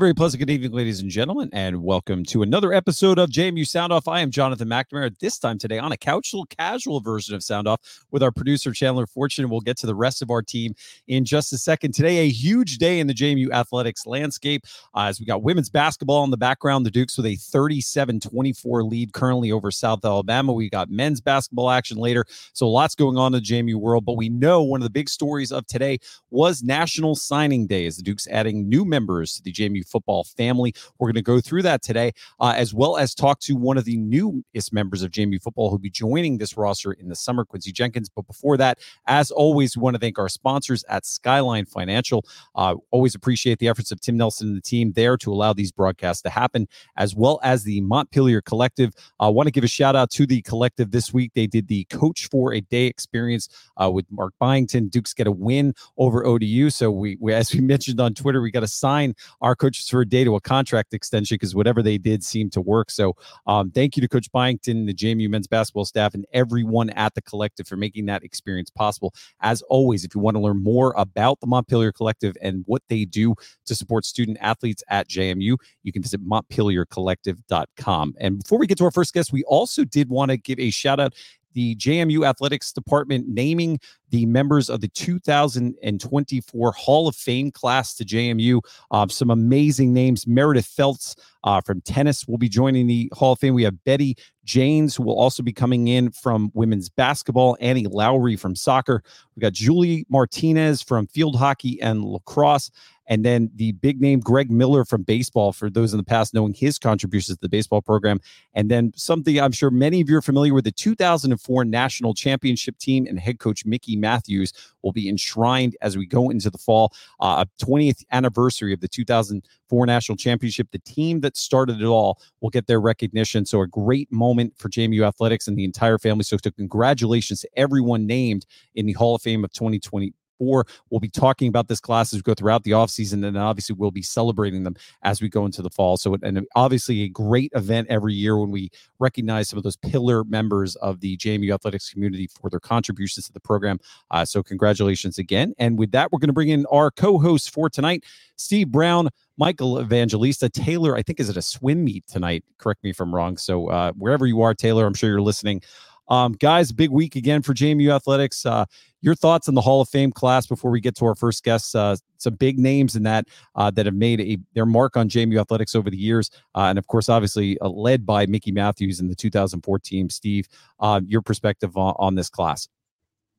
very pleasant good evening, ladies and gentlemen, and welcome to another episode of JMU Sound Off. I am Jonathan McNamara. This time today on a couch, little casual version of Sound Off with our producer Chandler Fortune. We'll get to the rest of our team in just a second. Today, a huge day in the JMU athletics landscape uh, as we got women's basketball in the background. The Dukes with a 37-24 lead currently over South Alabama. We got men's basketball action later, so lots going on in the JMU world. But we know one of the big stories of today was National Signing Day, as the Dukes adding new members to the JMU football family. We're going to go through that today, uh, as well as talk to one of the newest members of JMU football who'll be joining this roster in the summer, Quincy Jenkins. But before that, as always, we want to thank our sponsors at Skyline Financial. Uh, always appreciate the efforts of Tim Nelson and the team there to allow these broadcasts to happen, as well as the Montpelier Collective. I uh, want to give a shout out to the collective this week. They did the Coach for a Day experience uh, with Mark Byington. Dukes get a win over ODU. So we, we as we mentioned on Twitter, we got to sign our for a day to a contract extension because whatever they did seemed to work. So um, thank you to Coach Byington, the JMU men's basketball staff, and everyone at the collective for making that experience possible. As always, if you want to learn more about the Montpelier Collective and what they do to support student athletes at JMU, you can visit montpeliercollective.com. And before we get to our first guest, we also did want to give a shout out the JMU Athletics Department naming the members of the 2024 Hall of Fame class to JMU. Uh, some amazing names. Meredith Felts uh, from tennis will be joining the Hall of Fame. We have Betty Janes, who will also be coming in from women's basketball. Annie Lowry from soccer. We got Julie Martinez from field hockey and lacrosse. And then the big name Greg Miller from baseball, for those in the past knowing his contributions to the baseball program. And then something I'm sure many of you are familiar with the 2004 national championship team and head coach Mickey Matthews will be enshrined as we go into the fall. Uh, 20th anniversary of the 2004 national championship. The team that started it all will get their recognition. So a great moment for JMU athletics and the entire family. So, so congratulations to everyone named in the Hall of Fame of 2020 four. We'll be talking about this class as we go throughout the offseason, and obviously we'll be celebrating them as we go into the fall. So, and obviously a great event every year when we recognize some of those pillar members of the JMU athletics community for their contributions to the program. Uh, so, congratulations again. And with that, we're going to bring in our co-hosts for tonight, Steve Brown. Michael Evangelista Taylor, I think, is at a swim meet tonight. Correct me if I'm wrong. So, uh, wherever you are, Taylor, I'm sure you're listening. Um, guys, big week again for JMU Athletics. Uh, your thoughts on the Hall of Fame class before we get to our first guests? Uh, some big names in that uh, that have made a, their mark on JMU Athletics over the years, uh, and of course, obviously uh, led by Mickey Matthews in the 2004 team. Steve, uh, your perspective on, on this class?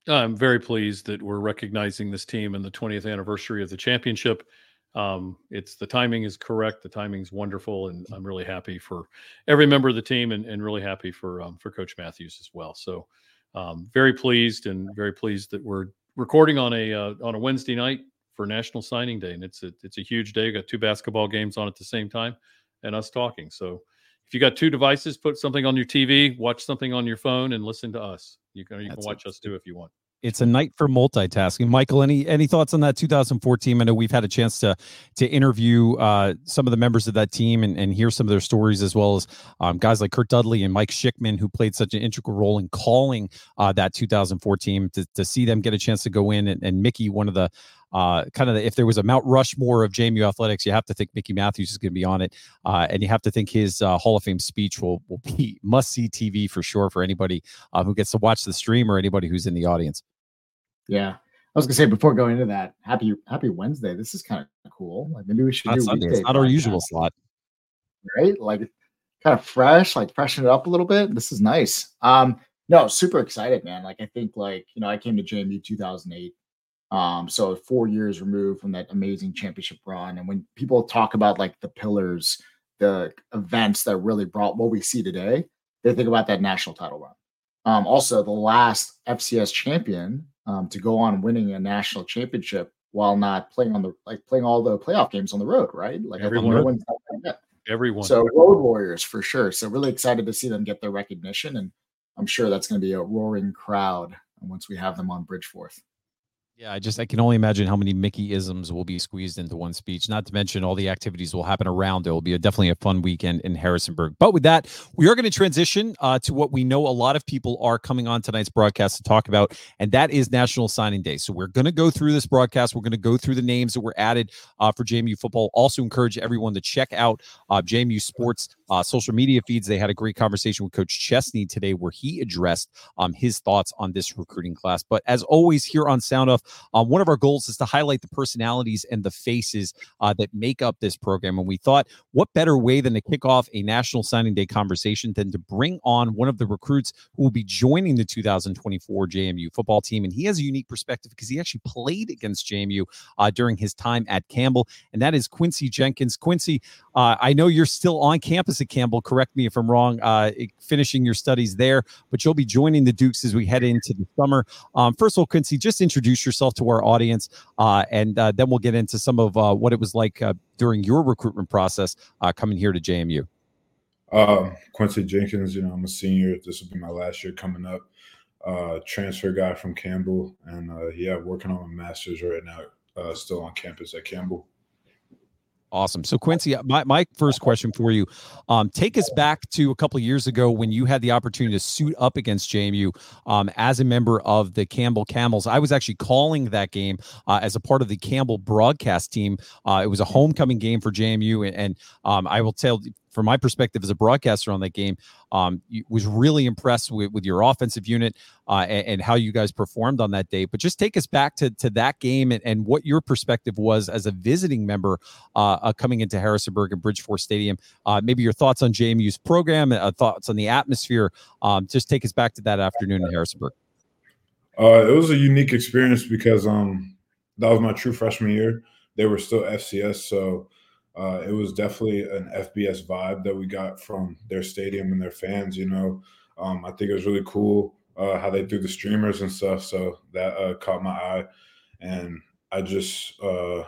I'm very pleased that we're recognizing this team in the 20th anniversary of the championship um, it's the timing is correct. The timing's wonderful, and I'm really happy for every member of the team, and, and really happy for um, for Coach Matthews as well. So, um, very pleased and very pleased that we're recording on a uh, on a Wednesday night for National Signing Day, and it's a it's a huge day. We got two basketball games on at the same time, and us talking. So, if you got two devices, put something on your TV, watch something on your phone, and listen to us. You can you That's can watch us too if you want it's a night for multitasking. Michael, any any thoughts on that 2014? I know we've had a chance to to interview uh, some of the members of that team and, and hear some of their stories, as well as um, guys like Curt Dudley and Mike Schikman, who played such an integral role in calling uh, that 2014. To, to see them get a chance to go in, and, and Mickey, one of the uh, kind of the, if there was a Mount Rushmore of JMU athletics, you have to think Mickey Matthews is going to be on it, uh, and you have to think his uh, Hall of Fame speech will will be must see TV for sure for anybody uh, who gets to watch the stream or anybody who's in the audience. Yeah. I was gonna say before going into that, happy happy Wednesday. This is kind of cool. Like maybe we should not do Sunday. It's not our usual slot. Right? Like kind of fresh, like freshen it up a little bit. This is nice. Um, no, super excited, man. Like I think like, you know, I came to JMU 2008. Um, so four years removed from that amazing championship run. And when people talk about like the pillars, the events that really brought what we see today, they think about that national title run. Um, also the last FCS champion um, to go on winning a national championship while not playing on the like playing all the playoff games on the road, right? Like everyone, no everyone. So road warriors for sure. So really excited to see them get their recognition, and I'm sure that's going to be a roaring crowd once we have them on Bridgeforth. Yeah, I just I can only imagine how many Mickey isms will be squeezed into one speech. Not to mention all the activities will happen around. It will be a, definitely a fun weekend in Harrisonburg. But with that, we are going to transition uh, to what we know a lot of people are coming on tonight's broadcast to talk about, and that is National Signing Day. So we're going to go through this broadcast. We're going to go through the names that were added uh, for JMU football. Also encourage everyone to check out uh, JMU Sports uh, social media feeds. They had a great conversation with Coach Chesney today, where he addressed um, his thoughts on this recruiting class. But as always, here on Sound Off um, one of our goals is to highlight the personalities and the faces uh, that make up this program. And we thought, what better way than to kick off a National Signing Day conversation than to bring on one of the recruits who will be joining the 2024 JMU football team? And he has a unique perspective because he actually played against JMU uh, during his time at Campbell, and that is Quincy Jenkins. Quincy, uh, I know you're still on campus Campbell. Correct me if I'm wrong. Uh, finishing your studies there, but you'll be joining the Dukes as we head into the summer. Um, first of all, Quincy, just introduce yourself to our audience, uh, and uh, then we'll get into some of uh, what it was like uh, during your recruitment process uh, coming here to JMU. Um, Quincy Jenkins, you know, I'm a senior. This will be my last year coming up. Uh, transfer guy from Campbell, and uh yeah, working on my master's right now. Uh still on campus at Campbell. Awesome. So Quincy, my, my first question for you, um, take us back to a couple years ago when you had the opportunity to suit up against JMU um, as a member of the Campbell Camels. I was actually calling that game uh, as a part of the Campbell broadcast team. Uh, it was a homecoming game for JMU, and, and um, I will tell from my perspective as a broadcaster on that game, um, was really impressed with, with your offensive unit uh, and, and, how you guys performed on that day. But just take us back to, to that game and, and what your perspective was as a visiting member uh, uh, coming into Harrisonburg and Bridgeforth Stadium. Uh, maybe your thoughts on JMU's program, uh, thoughts on the atmosphere. Um, just take us back to that afternoon in Harrisonburg. Uh, it was a unique experience because um, that was my true freshman year. They were still FCS, so uh, it was definitely an FBS vibe that we got from their stadium and their fans. You know, um, I think it was really cool uh, how they threw the streamers and stuff. So that uh, caught my eye, and I just uh,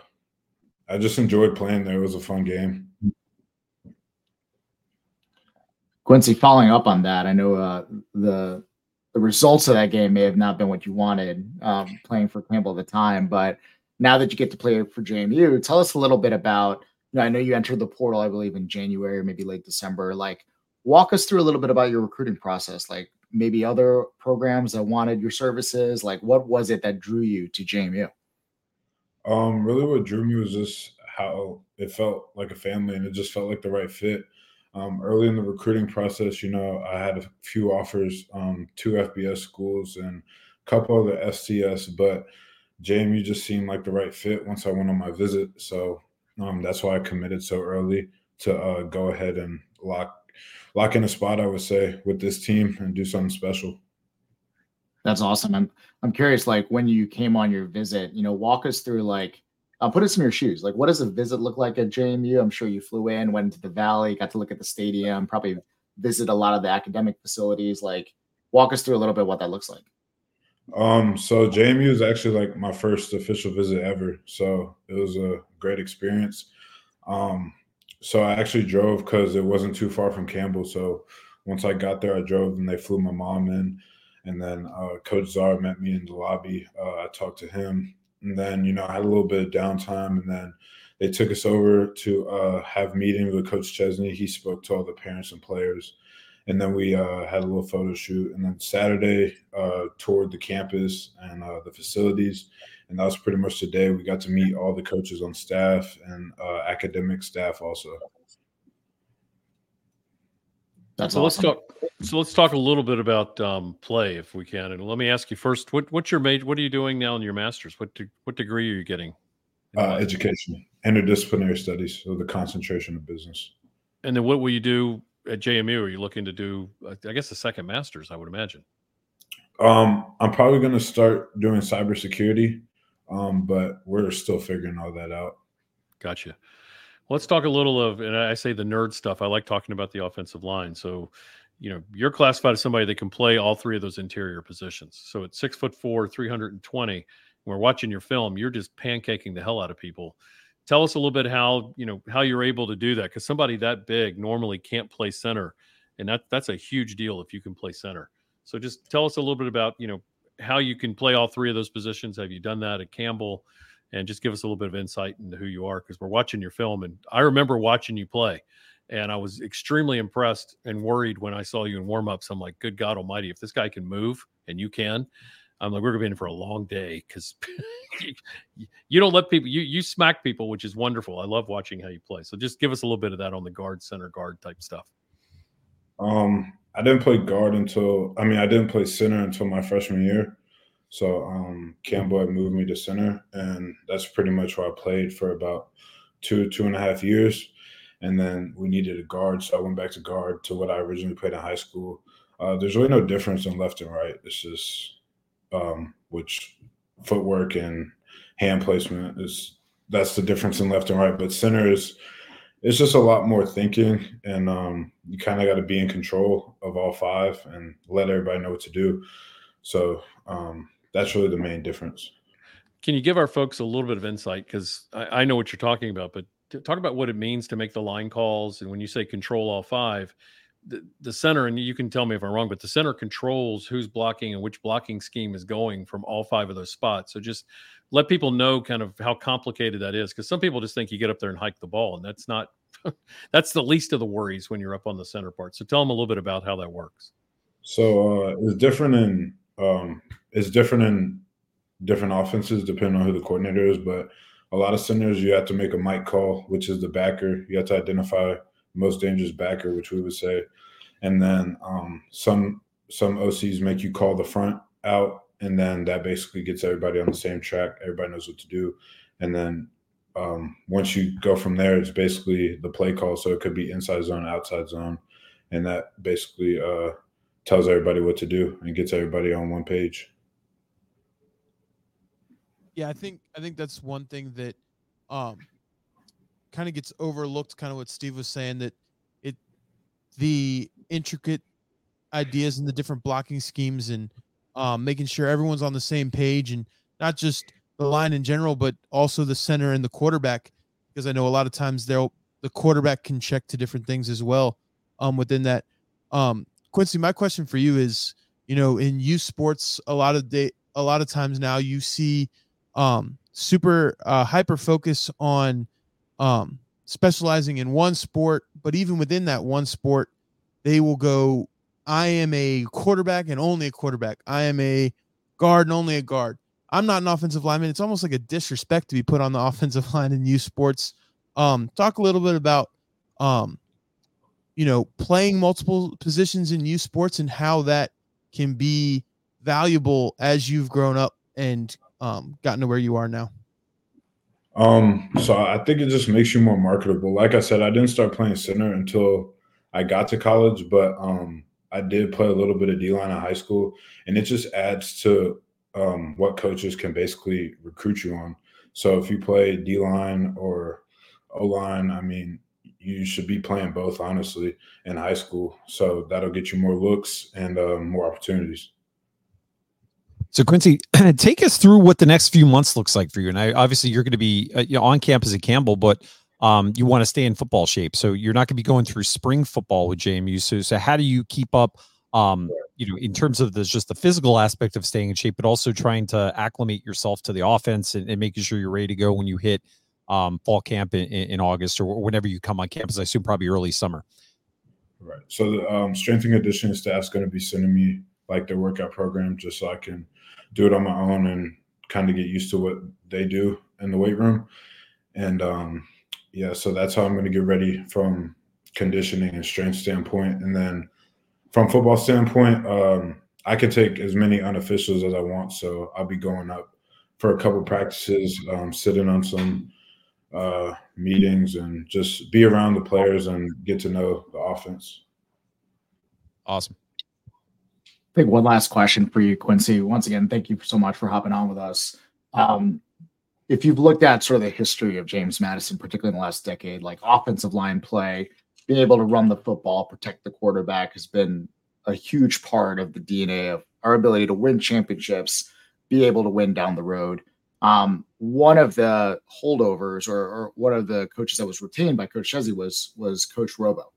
I just enjoyed playing there. It was a fun game. Quincy, following up on that, I know uh, the the results of that game may have not been what you wanted um, playing for Campbell at the time, but now that you get to play for JMU, tell us a little bit about know, I know you entered the portal, I believe, in January or maybe late December. Like, walk us through a little bit about your recruiting process. Like, maybe other programs that wanted your services. Like, what was it that drew you to JMU? Um, really, what drew me was just how it felt like a family, and it just felt like the right fit. Um, early in the recruiting process, you know, I had a few offers, um, two FBS schools and a couple of the FCS, but JMU just seemed like the right fit once I went on my visit. So um, that's why I committed so early to uh, go ahead and lock lock in a spot. I would say with this team and do something special. That's awesome. I'm I'm curious, like when you came on your visit, you know, walk us through like I'll put us in your shoes. Like, what does a visit look like at JMU? I'm sure you flew in, went into the valley, got to look at the stadium, probably visit a lot of the academic facilities. Like, walk us through a little bit what that looks like. Um, so JMU is actually like my first official visit ever. So it was a great experience. Um, so I actually drove because it wasn't too far from Campbell. So once I got there, I drove and they flew my mom in. And then uh, Coach Czar met me in the lobby. Uh, I talked to him. And then, you know, I had a little bit of downtime. And then they took us over to uh, have meeting with Coach Chesney. He spoke to all the parents and players and then we uh, had a little photo shoot. And then Saturday, uh, toured the campus and uh, the facilities, and that was pretty much the day. We got to meet all the coaches on staff and uh, academic staff also. That's so awesome. let's talk. So let's talk a little bit about um, play, if we can. And let me ask you first: what, what's your major? What are you doing now in your master's? What de- what degree are you getting? Uh, education, interdisciplinary studies, so the concentration of business. And then what will you do at JMU? Are you looking to do, I guess, a second master's? I would imagine. Um, I'm probably going to start doing cybersecurity, um, but we're still figuring all that out. Gotcha. let's talk a little of, and I say the nerd stuff. I like talking about the offensive line. So, you know, you're classified as somebody that can play all three of those interior positions. So at six foot four, 320, we're watching your film, you're just pancaking the hell out of people tell us a little bit how you know how you're able to do that because somebody that big normally can't play center and that that's a huge deal if you can play center so just tell us a little bit about you know how you can play all three of those positions. Have you done that at Campbell? And just give us a little bit of insight into who you are because we're watching your film, and I remember watching you play, and I was extremely impressed and worried when I saw you in warmups. I'm like, good God Almighty, if this guy can move and you can, I'm like, we're gonna be in for a long day because you, you don't let people you you smack people, which is wonderful. I love watching how you play. So just give us a little bit of that on the guard, center guard type stuff. Um, I didn't play guard until I mean I didn't play center until my freshman year. So um, Campbell had moved me to center, and that's pretty much where I played for about two two and a half years. And then we needed a guard, so I went back to guard to what I originally played in high school. Uh, there's really no difference in left and right. It's just um, which footwork and hand placement is that's the difference in left and right. But center is it's just a lot more thinking, and um, you kind of got to be in control of all five and let everybody know what to do. So um, that's really the main difference. Can you give our folks a little bit of insight? Because I, I, know what you're talking about, but talk about what it means to make the line calls. And when you say control all five, the, the center, and you can tell me if I'm wrong, but the center controls who's blocking and which blocking scheme is going from all five of those spots. So just let people know kind of how complicated that is because some people just think you get up there and hike the ball and that's not that's the least of the worries when you're up on the center part. So tell them a little bit about how that works. So uh, it's different in um, it's different in different offenses depending on who the coordinator is but a lot of centers you have to make a mic call which is the backer. You have to identify most dangerous backer which we would say and then um, some some ocs make you call the front out and then that basically gets everybody on the same track. Everybody knows what to do, and then um, once you go from there, it's basically the play call. So it could be inside zone, outside zone, and that basically uh, tells everybody what to do and gets everybody on one page. Yeah, I think I think that's one thing that um, kind of gets overlooked. Kind of what Steve was saying that it the intricate ideas and the different blocking schemes and um, making sure everyone's on the same page and not just the line in general, but also the center and the quarterback, because I know a lot of times they'll the quarterback can check to different things as well um, within that. Um, Quincy, my question for you is, you know, in youth sports, a lot of day, a lot of times now you see um, super uh, hyper focus on um, specializing in one sport, but even within that one sport, they will go I am a quarterback and only a quarterback. I am a guard and only a guard. I'm not an offensive lineman. It's almost like a disrespect to be put on the offensive line in youth sports. Um, talk a little bit about, um, you know, playing multiple positions in youth sports and how that can be valuable as you've grown up and um, gotten to where you are now. Um, so I think it just makes you more marketable. Like I said, I didn't start playing center until I got to college, but um, I did play a little bit of D line in high school, and it just adds to um, what coaches can basically recruit you on. So if you play D line or O line, I mean, you should be playing both, honestly, in high school. So that'll get you more looks and uh, more opportunities. So Quincy, take us through what the next few months looks like for you. And I, obviously, you're going to be uh, you know, on campus at Campbell, but um, you want to stay in football shape. So you're not going to be going through spring football with JMU. So, so how do you keep up, um, you know, in terms of the just the physical aspect of staying in shape, but also trying to acclimate yourself to the offense and, and making sure you're ready to go when you hit um, fall camp in, in, August or whenever you come on campus. I assume probably early summer. Right. So the um, strength and conditioning staff is going to be sending me like their workout program just so I can do it on my own and kind of get used to what they do in the weight room. And um, yeah, so that's how I'm going to get ready from conditioning and strength standpoint, and then from football standpoint, um, I can take as many unofficials as I want. So I'll be going up for a couple practices, um, sitting on some uh, meetings, and just be around the players and get to know the offense. Awesome. I think one last question for you, Quincy. Once again, thank you so much for hopping on with us. Um, if you've looked at sort of the history of James Madison, particularly in the last decade, like offensive line play, being able to run the football, protect the quarterback has been a huge part of the DNA of our ability to win championships, be able to win down the road. Um, one of the holdovers or, or, one of the coaches that was retained by Coach Chesney was was Coach Robo.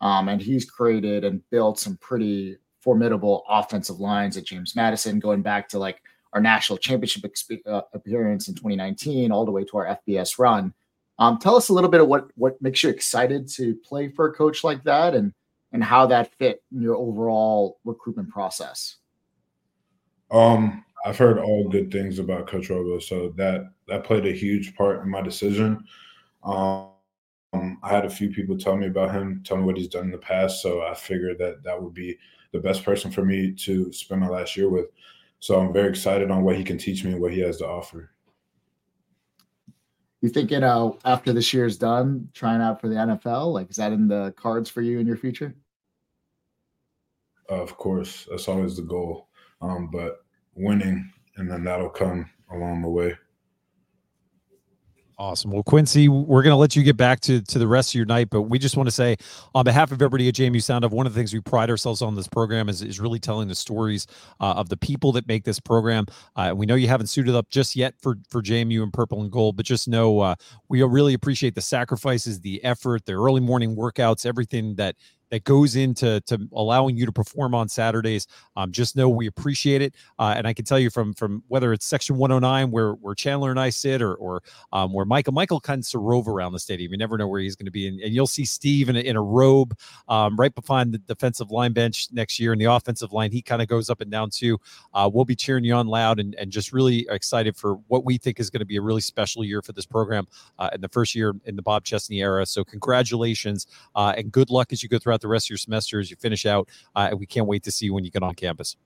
Um, and he's created and built some pretty formidable offensive lines at James Madison, going back to like our national championship exp- uh, appearance in 2019, all the way to our FBS run. Um, tell us a little bit of what what makes you excited to play for a coach like that, and and how that fit in your overall recruitment process. Um, I've heard all good things about Coach Robo, so that that played a huge part in my decision. Um, I had a few people tell me about him, tell me what he's done in the past, so I figured that that would be the best person for me to spend my last year with. So I'm very excited on what he can teach me and what he has to offer. You think, you know, after this year's done, trying out for the NFL, like is that in the cards for you in your future? Of course, that's always the goal. Um, but winning, and then that'll come along the way. Awesome. Well, Quincy, we're going to let you get back to, to the rest of your night, but we just want to say, on behalf of everybody at JMU Sound Off, one of the things we pride ourselves on this program is, is really telling the stories uh, of the people that make this program. Uh, we know you haven't suited up just yet for, for JMU in purple and gold, but just know uh, we really appreciate the sacrifices, the effort, the early morning workouts, everything that that goes into to allowing you to perform on Saturdays. Um, just know we appreciate it, uh, and I can tell you from from whether it's Section 109 where where Chandler and I sit, or or um, where Michael Michael kind of rove around the stadium. You never know where he's going to be, and, and, you'll see Steve in a, in a robe um, right behind the defensive line bench next year, in the offensive line he kind of goes up and down too. Uh, we'll be cheering you on loud and and just really excited for what we think is going to be a really special year for this program uh, in the first year in the Bob Chesney era. So congratulations uh, and good luck as you go throughout throughout the rest of your semester as you finish out. Uh, we can't wait to see you when you get on campus.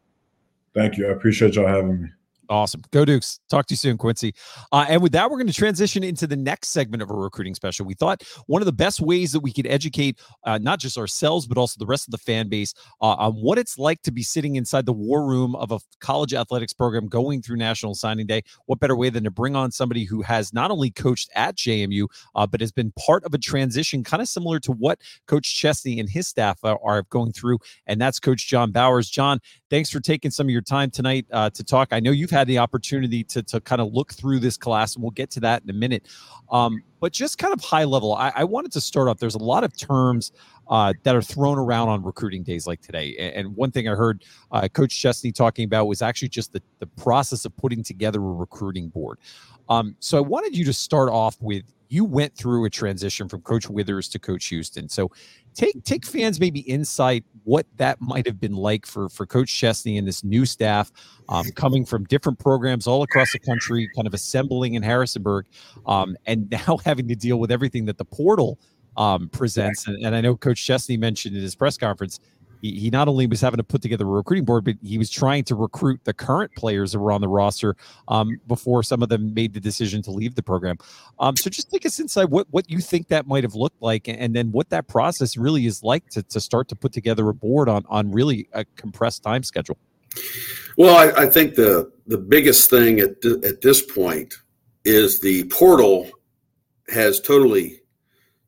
Thank you. I appreciate y'all having me. Awesome. Go Dukes. Talk to you soon, Quincy. Uh, and with that, we're going to transition into the next segment of our recruiting special. We thought one of the best ways that we could educate uh, not just ourselves, but also the rest of the fan base uh, on what it's like to be sitting inside the war room of a college athletics program going through National Signing Day. What better way than to bring on somebody who has not only coached at JMU, uh, but has been part of a transition kind of similar to what Coach Chesney and his staff are, are going through. And that's Coach John Bowers. John, thanks for taking some of your time tonight uh, to talk. I know you've had the opportunity to, to kind of look through this class, and we'll get to that in a minute. Um, but just kind of high level, I, I, wanted to start off. There's a lot of terms uh, that are thrown around on recruiting days like today. And, one thing I heard uh, Coach Chesney talking about was actually just the, the process of putting together a recruiting board. Um, so I wanted you to start off with you went through a transition from Coach Withers to Coach Houston. So take take fans maybe insight what that might have been like for for Coach Chesney and this new staff um, coming from different programs all across the country, kind of assembling in Harrisonburg, um, and now having to deal with everything that the portal um, presents. And, and I know Coach Chesney mentioned in his press conference he, not only was having to put together a recruiting board, but he was trying to recruit the current players that were on the roster um, before some of them made the decision to leave the program. Um, so just take us inside what what you think that might have looked like, and then what that process really is like to, to start to put together a board on on really a compressed time schedule. Well, I, I think the the biggest thing at th- at this point is the portal has totally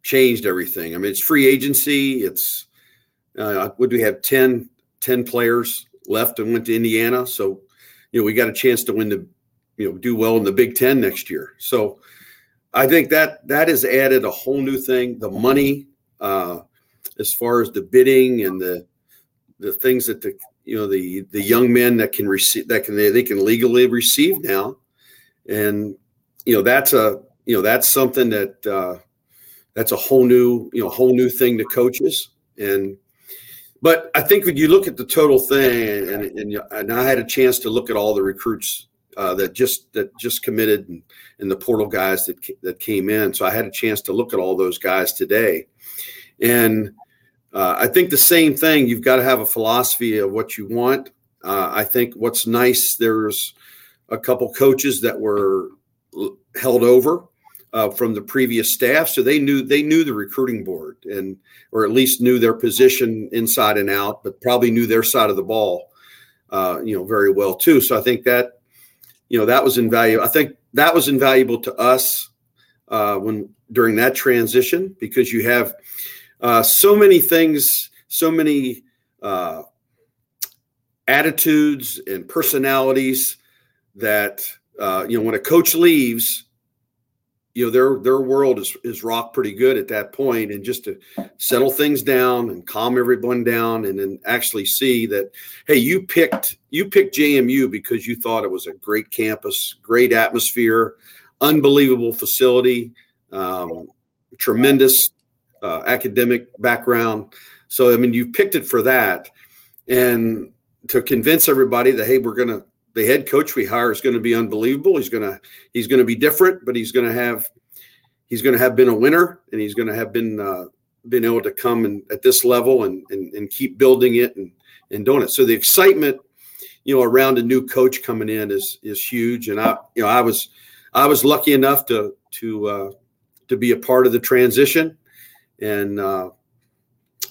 changed everything. I mean, it's free agency. It's uh, would we have 10, 10 players left and went to Indiana? So, you know, we got a chance to win the, you know, do well in the Big Ten next year. So, I think that that has added a whole new thing. The money, uh, as far as the bidding and the the things that the you know the the young men that can receive that can they, they can legally receive now, and you know that's a you know that's something that uh, that's a whole new you know whole new thing to coaches and but I think when you look at the total thing, and and, and I had a chance to look at all the recruits uh, that just that just committed and, and, the portal guys that that came in. So I had a chance to look at all those guys today, and uh, I think the same thing. You've got to have a philosophy of what you want. Uh, I think what's nice. There's a couple coaches that were held over uh, from the previous staff, so they knew they knew the recruiting board and or at least knew their position inside and out, but probably knew their side of the ball, uh, you know, very well too. So I think that you know that was invaluable. I think that was invaluable to us uh, when during that transition because you have uh, so many things, so many uh, attitudes and personalities that uh, you know when a coach leaves you know their their world is is rocked pretty good at that point and just to settle things down and calm everyone down and then actually see that hey you picked you picked JMU because you thought it was a great campus great atmosphere unbelievable facility um, tremendous uh, academic background. So I mean you picked it for that. And to convince everybody that hey we're gonna the head coach we hire is going to be unbelievable. He's going to he's going to be different, but he's going to have he's going to have been a winner, and he's going to have been uh, been able to come and at this level and, and and keep building it and and doing it. So the excitement, you know, around a new coach coming in is is huge. And I you know I was I was lucky enough to to uh, to be a part of the transition, and uh,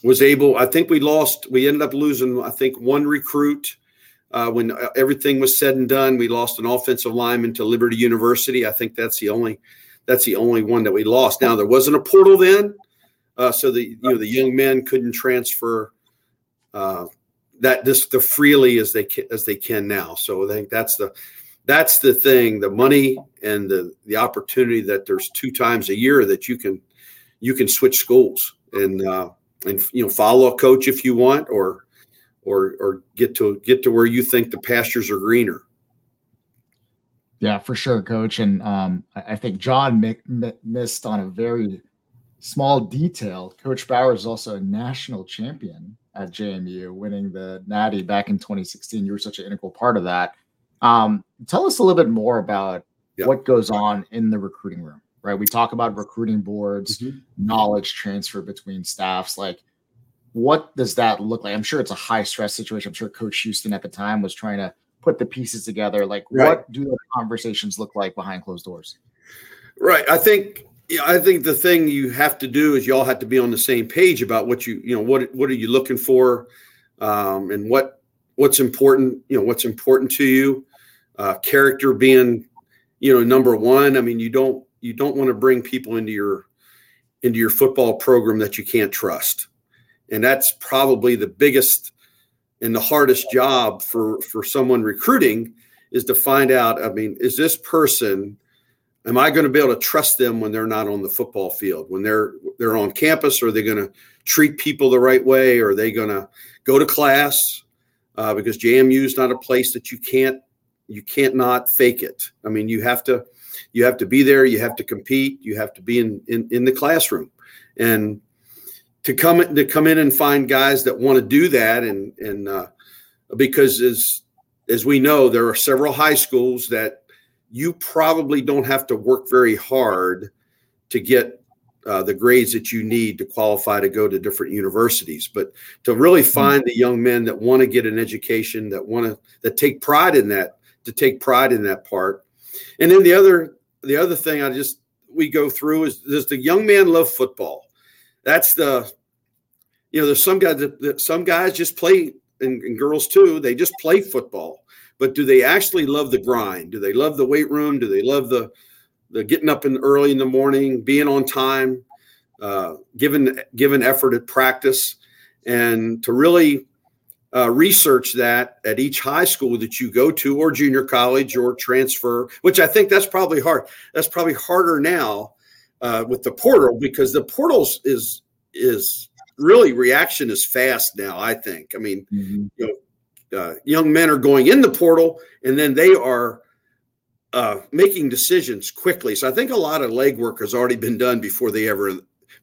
was able. I think we lost. We ended up losing. I think one recruit uh, when uh, everything was said and done, we lost an offensive lineman to Liberty University. I think that's the only that's the only one that we lost. Now there wasn't a portal then, uh, so the you know the young men couldn't transfer uh, that just the freely as they can, as they can now. So I think that's the that's the thing, the money and the the opportunity that there's two times a year that you can you can switch schools and uh, and you know follow a coach if you want or or or get to get to where you think the pastures are greener. Yeah, for sure, coach. And um, I, think John mi- mi- missed on a very small detail. Coach Bowers is also a national champion at JMU, winning the Natty back in 2016. You were such an integral part of that. Um, tell us a little bit more about what goes on in the recruiting room, right? We talk about recruiting boards, mm-hmm. knowledge transfer between staffs. Like, what does that look like? I'm sure it's a high stress situation. I'm sure Coach Houston at the time was trying to put the pieces together. Like, right. what do the conversations look like behind closed doors? Right. I think I think the thing you have to do is y'all have to be on the same page about what you you know what what are you looking for, um, and what what's important. You know what's important to you. Uh, character being you know number one. I mean you don't you don't want to bring people into your into your football program that you can't trust and that's probably the biggest and the hardest job for for someone recruiting is to find out i mean is this person am i going to be able to trust them when they're not on the football field? When they're they're on campus are they going to treat people the right way? Are they going to go to class? Uh, because jmu is not a place that you can't you can't not fake it. I mean you have to you have to be there you have to compete you have to be in in, in the classroom. And to come to come in and find guys that want to do that. And and uh, because as as we know there are several high schools that you probably don't have to work very hard to get uh, the grades that you need to qualify to go to different universities. But to really hmm. find the young men that want to get an education that want to that take pride in that to take pride in that part. And then the other the other thing i just we go through is does the young man love football that's the you know there's some guys that, some guys just play and, and, girls too they just play football. But do they actually love the grind? Do they love the weight room? Do they love the the getting up in early in the morning being on time uh, giving given effort at practice? And to really uh, research that at each high school that you go to or junior college or transfer which i think that's probably hard that's probably harder now uh, with the portal because the portals is is really reaction is fast now. I think. I mean, mm-hmm. you know, uh, young men are going in the portal, and then they are uh, making decisions quickly. So I think a lot of legwork has already been done before they ever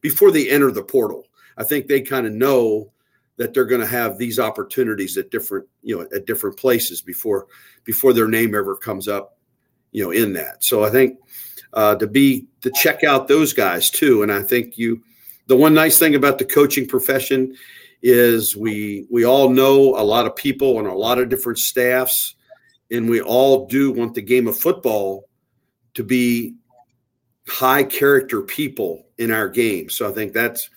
before they enter the portal. I think they kind of know that they're going to have these opportunities at different you know at different places before before their name ever comes up you know in that so i think uh, to be to check out those guys too. And i think you the one nice thing about the coaching profession is we we all know a lot of people and a lot of different staffs and we all do want the game of football to be high character people in our game. So i think that's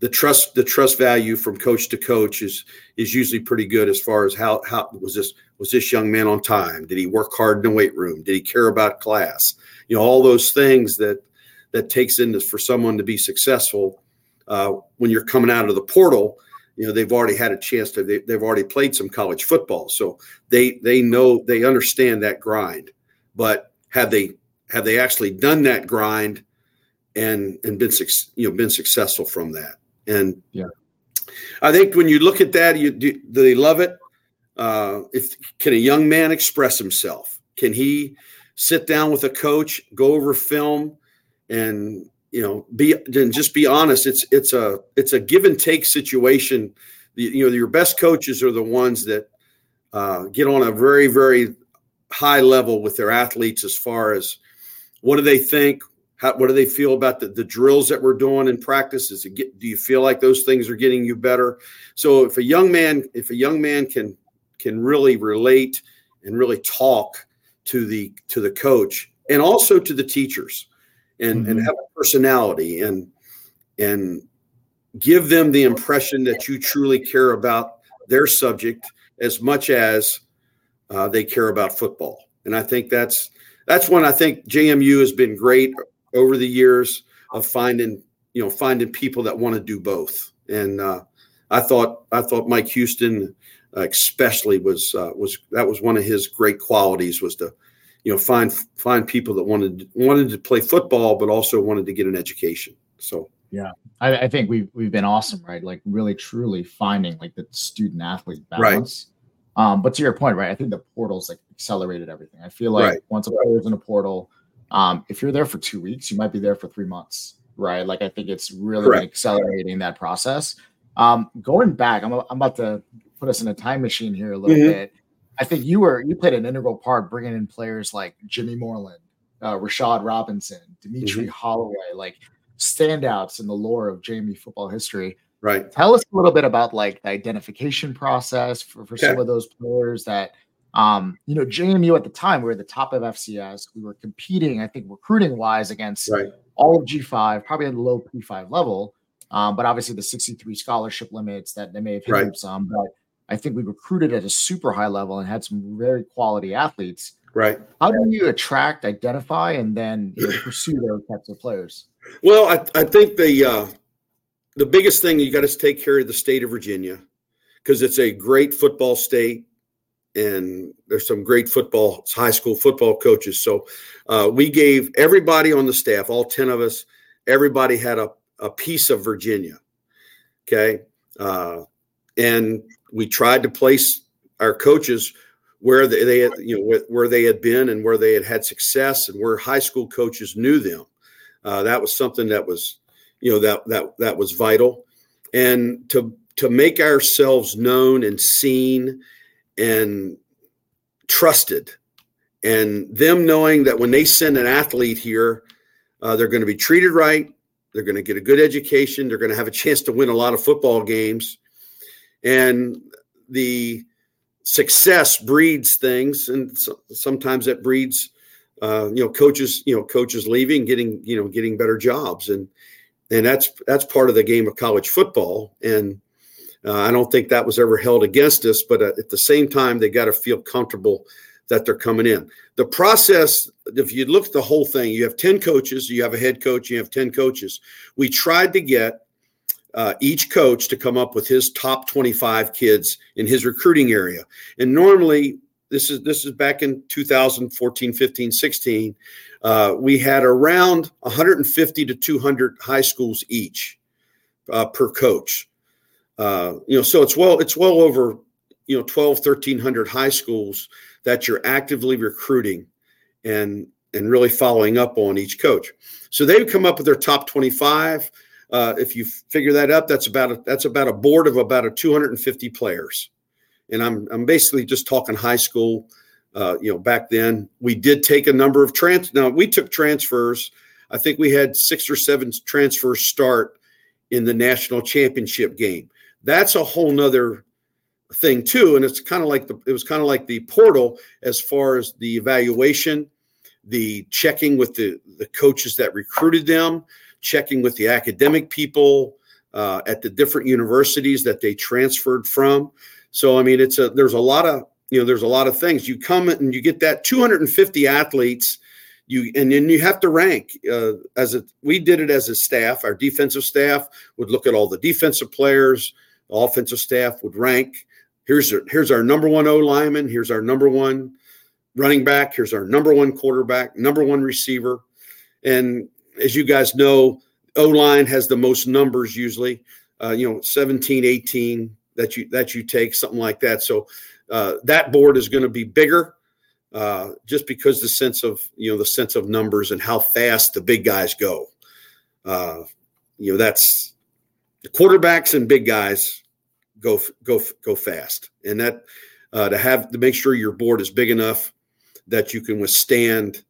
the trust the trust value from coach to coach is is usually pretty good as far as how how was this was this young man on time? Did he work hard in the weight room? Did he care about class you know all those things that that takes into for someone to be successful uh, when you're coming out of the portal, you know they've already had a chance to they, they've already played some college football, so they they know they understand that grind. But have they have they actually done that grind and and been you know been successful from that? And yeah, I think when you look at that, you do, do they love it? Uh, if can a young man express himself? Can he sit down with a coach, go over film, and you know be and just be honest? It's it's a it's a give and take situation. You know your best coaches are the ones that uh, get on a very very high level with their athletes as far as what do they think how, what do they feel about the, the drills that we're doing in practice? Is it get, do you feel like those things are getting you better? So if a young man, if a young man can can really relate and really talk to the to the coach and also to the teachers and mm-hmm. and have a personality and and give them the impression that you truly care about their subject as much as uh, they care about football. And I think that's that's when I think JMU has been great over the years of finding you know finding people that want to do both. And uh, I thought I thought Mike Houston especially was uh, was that was one of his great qualities was to you know find find people that wanted wanted to play football but also wanted to get an education. So yeah, I, I think we've we've been awesome, right? Like really truly finding like the student athlete balance. Right. Um, but to your point, right? I think the portals like accelerated everything. I feel like right. once a player's in a portal, um, if you're there for two weeks, you might be there for three months, right? Like I think it's really accelerating that process. Um, going back, I'm, I'm about to put us in a time machine here a little mm-hmm. bit. I think you were you played an integral part bringing in players like Jimmy Moreland, uh, Rashad Robinson, Dimitri mm-hmm. Holloway, like standouts in the lore of JMU football history. Right. Tell us a little bit about like the identification process for, for okay. some of those players that um, you know, JMU at the time, we were at the top of FCS. We were competing, I think, recruiting wise against right. all of G5, probably at the low P5 level. Um, but obviously the 63 scholarship limits that they may have hit right. some. But I think we recruited at a super high level and had some very quality athletes. Right. How do you attract, identify, and then you know, pursue those types of players? Well, I, I think the uh, the biggest thing you got to take care of the state of Virginia because it's a great football state and there's some great football high school football coaches. So uh, we gave everybody on the staff, all ten of us, everybody had a, a piece of Virginia. Okay, uh, and we tried to place our coaches where they, they had, you know where, they had been and where they had had success and where high school coaches knew them. Uh, that was something that was you know that that that was vital, and to to make ourselves known and seen and trusted and them knowing that when they send an athlete here uh, they're going to be treated right they're going to get a good education. They're going to have a chance to win a lot of football games. And the success breeds things and so, sometimes it breeds uh, you know coaches you know coaches leaving getting you know getting better jobs. And and that's that's part of the game of college football. And uh, I don't think that was ever held against us, but uh, at the same time, they got to feel comfortable that they're coming in. The process, if you look at the whole thing, you have 10 coaches, you have a head coach, you have 10 coaches. We tried to get uh, each coach to come up with his top 25 kids in his recruiting area. And normally, this is this is back in 2014, 15, 16. Uh, we had around 150 to 200 high schools each uh, per coach. Uh, you know, so it's well, it's well over, you know, 12, 1300 high schools that you're actively recruiting and, and really following up on each coach. So they've come up with their top 25. Uh, if you figure that up, that's about a, that's about a board of about a 250 players. And I'm, I'm basically just talking high school. Uh, you know, back then we did take a number of trans. Now we took transfers. I think we had six or seven transfers start in the national championship game that's a whole nother thing too and it's kind of like the it was kind of like the portal as far as the evaluation the checking with the the coaches that recruited them checking with the academic people uh, at the different universities that they transferred from. So i mean it's a there's a lot of you know there's a lot of things. You come and you get that 250 athletes you and then you have to rank uh, as a we did it as a staff. Our defensive staff would look at all the defensive players. Offensive staff would rank. Here's our, here's our number one O lineman. Here's our number one running back. Here's our number one quarterback, number one receiver. And as you guys know, O line has the most numbers usually, uh, you know, 17, 18 that you that you take, something like that. So uh, that board is going to be bigger uh, just because the sense of you know the sense of numbers and how fast the big guys go. Uh, you know, that's the quarterbacks and big guys go go go fast, and that uh, to have to make sure your board is big enough that you can withstand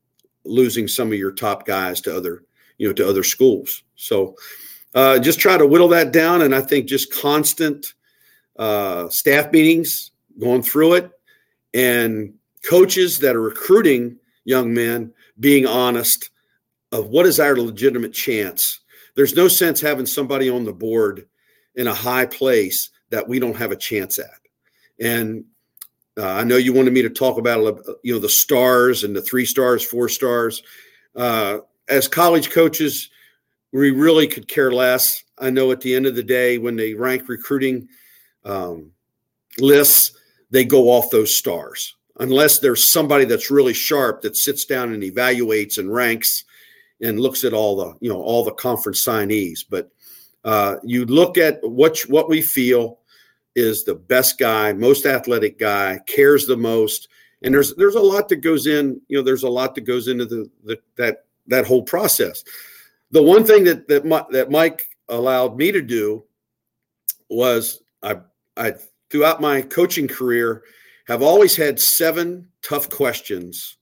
losing some of your top guys to other you know to other schools. So uh, just try to whittle that down, and I think just constant uh, staff meetings, going through it, and coaches that are recruiting young men being honest of what is our legitimate chance. There's no sense having somebody on the board in a high place that we don't have a chance at. And uh, I know you wanted me to talk about uh, you know the stars and the three stars, four stars. Uh, as college coaches, we really could care less. I know at the end of the day, when they rank recruiting um, lists, they go off those stars unless there's somebody that's really sharp that sits down and evaluates and ranks and looks at all the you know all the conference signees. But uh, you look at what what we feel is the best guy, most athletic guy, cares the most, and there's there's a lot that goes in. You know, there's a lot that goes into the, the that that whole process. The one thing that that my, that Mike allowed me to do was I I throughout my coaching career have always had seven tough questions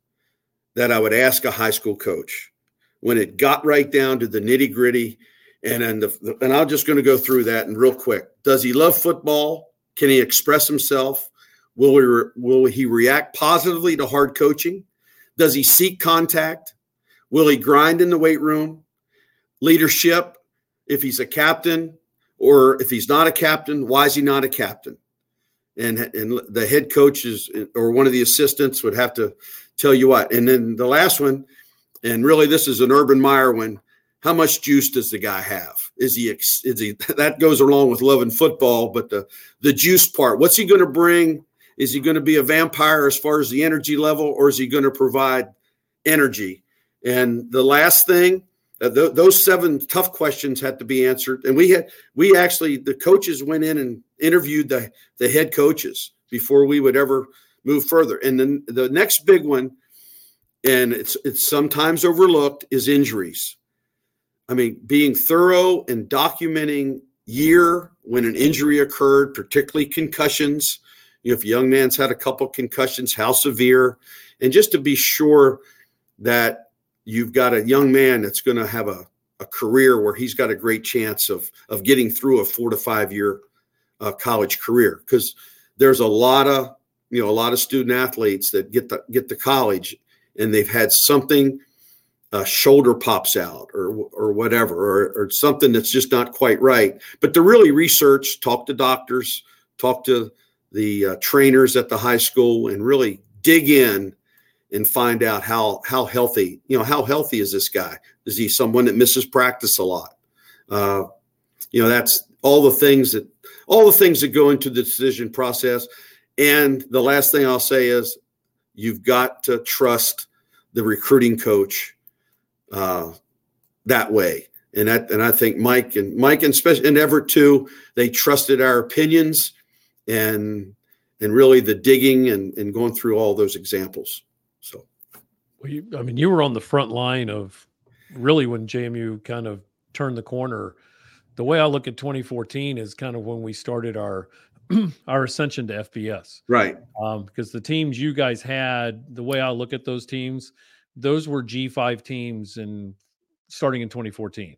that I would ask a high school coach when it got right down to the nitty gritty. And then the, and I'm just going to go through that and real quick. Does he love football? Can he express himself? Will he, re, will he react positively to hard coaching? Does he seek contact? Will he grind in the weight room? Leadership, if he's a captain, or if he's not a captain, why is he not a captain? and and the head coaches or one of the assistants would have to tell you what. And then the last one, and really this is an Urban Meyer one. How much juice does the guy have? Is he is he that goes along with loving football, but the the juice part. What's he going to bring? Is he going to be a vampire as far as the energy level, or is he going to provide energy? And the last thing, uh, th- those seven tough questions had to be answered, and we had we actually the coaches went in and interviewed the, the head coaches before we would ever move further. And then the next big one, and it's it's sometimes overlooked, is injuries. I mean, being thorough and documenting year when an injury occurred, particularly concussions. You know, if a young man's had a couple concussions, how severe, and just to be sure that you've got a young man that's going to have a, a career where he's got a great chance of of getting through a four to five year uh, college career because there's a lot of you know a lot of student athletes that get the get to college and they've had something a shoulder pops out or or whatever or, or something that's just not quite right. But to really research talk to doctors talk to the uh, trainers at the high school and really dig in and find out how how healthy you know how healthy is this guy? Is he someone that misses practice a lot? Uh, you know that's all the things that all the things that go into the decision process. And the last thing I'll say is you've got to trust the recruiting coach uh, that way. And that, and I think Mike and Mike and special and Everett too, they trusted our opinions and and really the digging and, and going through all those examples. So, well, you, I mean, you were on the front line of really when JMU kind of turned the corner the way I look at 2014 is kind of when we started our our ascension to FBS. Right. Um, because the teams you guys had, the way I look at those teams, those were G5 teams and starting in 2014.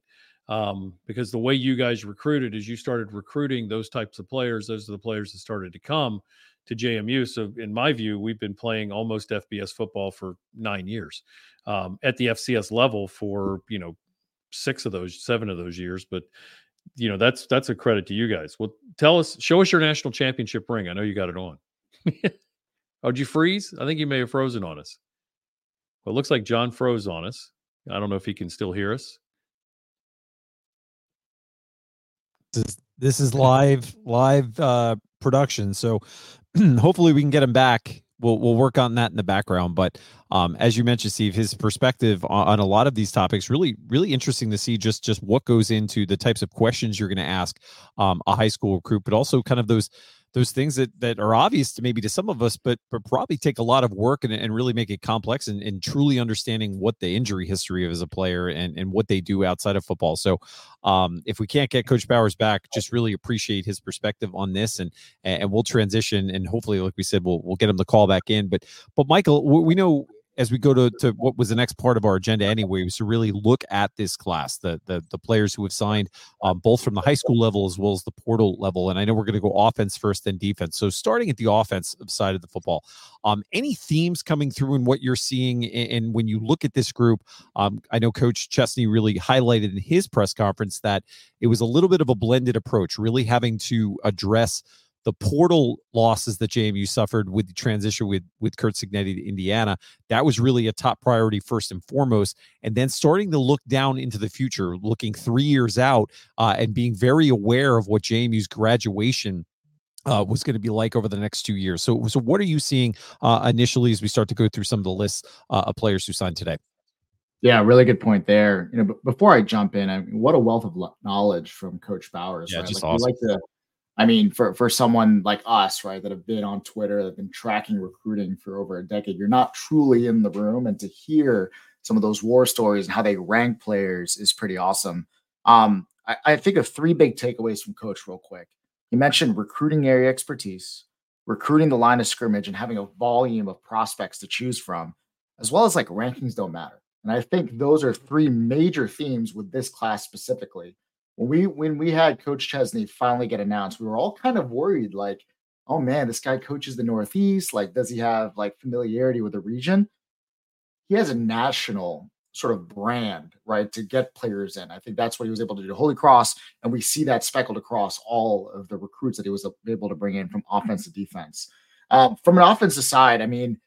Um, because the way you guys recruited is you started recruiting those types of players, those are the players that started to come to JMU. So, in my view, we've been playing almost FBS football for nine years um, at the FCS level for you know six of those, seven of those years. But you know that's that's a credit to you guys. Well, tell us, show us your national championship ring. I know you got it on. oh, did you freeze? I think you may have frozen on us. Well, it looks like John froze on us. I don't know if he can still hear us. This is, this is live live uh, production, so hopefully we can get him back. we'll we'll work on that in the background. But um, as you mentioned, Steve, his perspective on, on, a lot of these topics really really interesting to see just just what goes into the types of questions you're going to ask um, a high school recruit, but also kind of those those things that that are obvious to maybe to some of us, but but probably take a lot of work and, and really make it complex and, and truly understanding what the injury history of as a player and, and what they do outside of football. So um, if we can't get Coach Bowers back, just really appreciate his perspective on this and and we'll transition and hopefully, like we said, we'll we'll get him the call back in. But but Michael, we know as we go to, to what was the next part of our agenda anyway was to really look at this class the the, the players who have signed um, both from the high school level as well as the portal level. And i know we're going to go offense first then defense. So starting at the offensive side of the football um, any themes coming through in what you're seeing and when you look at this group um, i know coach chesney really highlighted in his press conference that it was a little bit of a blended approach really having to address the portal losses that JMU suffered with the transition with with Curt Cignetti to Indiana, that was really a top priority first and foremost. And then starting to look down into the future, looking three years out, uh, and being very aware of what JMU's graduation uh, was going to be like over the next two years. So, so what are you seeing uh, initially as we start to go through some of the lists uh, of players who signed today? Yeah, really good point there. You know, before I jump in, I mean, what a wealth of knowledge from Coach Bowers. Yeah, right? just like, awesome. like to I mean, for for someone like us, right, that have been on Twitter, that have been tracking recruiting for over a decade, you're not truly in the room, and to hear some of those war stories and how they rank players is pretty awesome. Um, I, I think of three big takeaways from Coach, real quick. He mentioned recruiting area expertise, recruiting the line of scrimmage, and having a volume of prospects to choose from, as well as like rankings don't matter. And I think those are three major themes with this class specifically when we when we had Coach Chesney finally get announced, we were all kind of worried, like, oh man, this guy coaches the Northeast. Like, does he have like familiarity with the region? He has a national sort of brand, right, to get players in. I think that's what he was able to do Holy Cross, and we see that speckled across all of the recruits that he was able to bring in from offense to defense. Um, from an offensive side, I mean,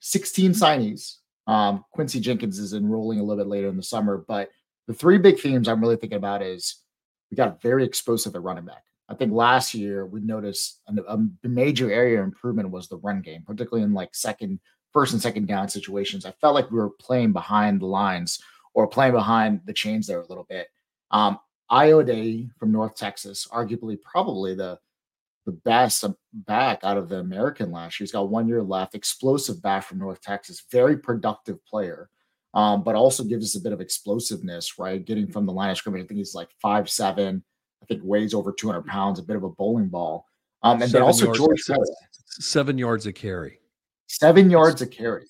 16 signees. Um, Quincy Jenkins is enrolling a little bit later in the summer, but the three big themes I'm really thinking about is we got very explosive at running back. I think last year we noticed a, a major area improvement was the run game, particularly in like second, first and second down situations. I felt like we were playing behind the lines or playing behind the chains there a little bit. Um, Day from North Texas, arguably probably the the best back out of the American last year. He's got one year left. Explosive back from North Texas, very productive player um, but also gives us a bit of explosiveness, right? Getting from the line of scrimmage. I think he's like five seven. I think weighs over 200 pounds, a bit of a bowling ball. Um, and seven then also yards, George seven, seven yards a carry. Seven yards a carry.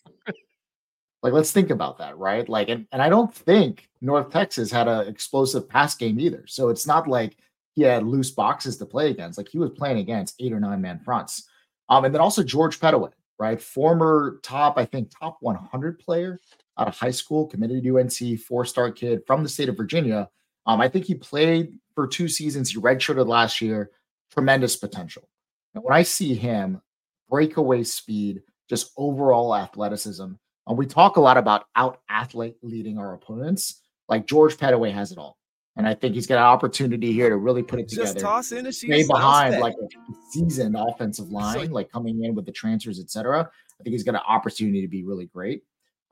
like, let's think about that, right? Like, and, and I don't think North Texas had an explosive pass game either. So it's not like he had loose boxes to play against. Like he was playing against eight or nine man fronts. Um, and then also George Pettaway, right? Former top, I think, top 100 player out of high school, committed to UNC, four star kid from the state of Virginia. Um, I think he played for two seasons. He redshirted last year. Tremendous potential. And when I see him, breakaway speed, just overall athleticism, and we talk a lot about out athlete leading our opponents. Like George Pettaway has it all. And I think he's got an opportunity here to really put it together. Just toss in a stay behind like a seasoned offensive line, like coming in with the transfers, etc. I think he's got an opportunity to be really great.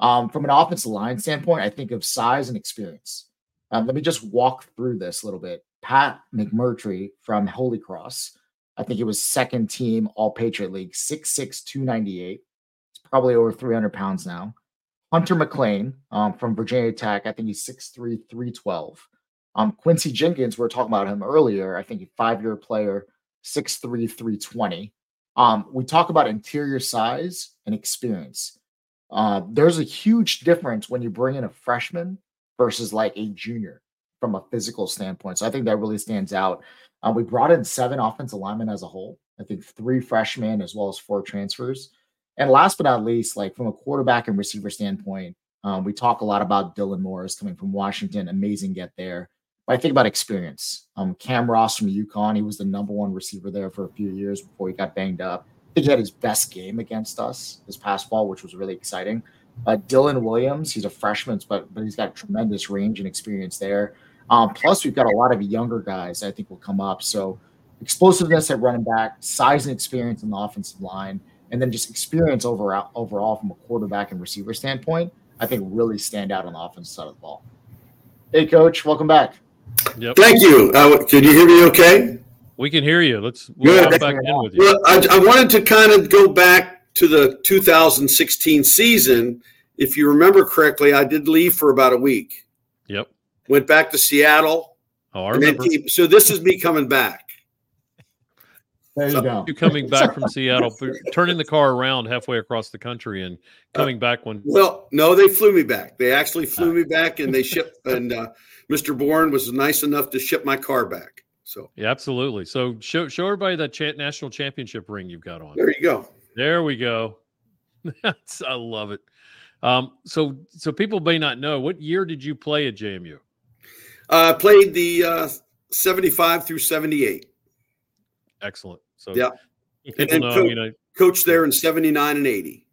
Um, from an offensive line standpoint, I think of size and experience. Um, let me just walk through this a little bit. Pat McMurtry from Holy Cross, I think he was second team All Patriot League, 6'6, 298. He's probably over 300 pounds now. Hunter McLean um, from Virginia Tech, I think he's 6'3, 312. Um, Quincy Jenkins, we were talking about him earlier. I think he's a five year player, 6'3, 320. Um, we talk about interior size and experience. Uh, there's a huge difference when you bring in a freshman versus like a junior from a physical standpoint. So I think that really stands out. Uh, we brought in seven offensive linemen as a whole. I think three freshmen as well as four transfers. And last but not least, like from a quarterback and receiver standpoint, um, we talk a lot about Dylan Morris coming from Washington. Amazing get there. But I think about experience. Um, Cam Ross from UConn, he was the number one receiver there for a few years before he got banged up he had his best game against us this past fall, which was really exciting. Uh, Dylan Williams, he's a freshman, but but he's got tremendous range and experience there. Um, plus, we've got a lot of younger guys I think will come up. So explosiveness at running back, size and experience on the offensive line, and then just experience overall overall from a quarterback and receiver standpoint, I think really stand out on the offensive side of the ball. Hey, coach, welcome back. Yep. Thank you. Uh, can you hear me okay? We can hear you. Let's we'll Good. back in with you. Well, I, I wanted to kind of go back to the 2016 season. If you remember correctly, I did leave for about a week. Yep. Went back to Seattle. Oh, I remember. so this is me coming back. There you so, go. You coming back from Seattle, turning the car around halfway across the country, and coming uh, back when? Well, no, they flew me back. They actually flew uh, me back, and they shipped. and uh, Mr. Bourne was nice enough to ship my car back. So yeah, absolutely. So show show everybody that cha- national championship ring you've got on. There you go. There we go. That's I love it. Um, so so people may not know what year did you play at JMU? Uh, played the uh, 75 through 78. Excellent. So yeah, and then know, co- you know, coached there in '79 and '80.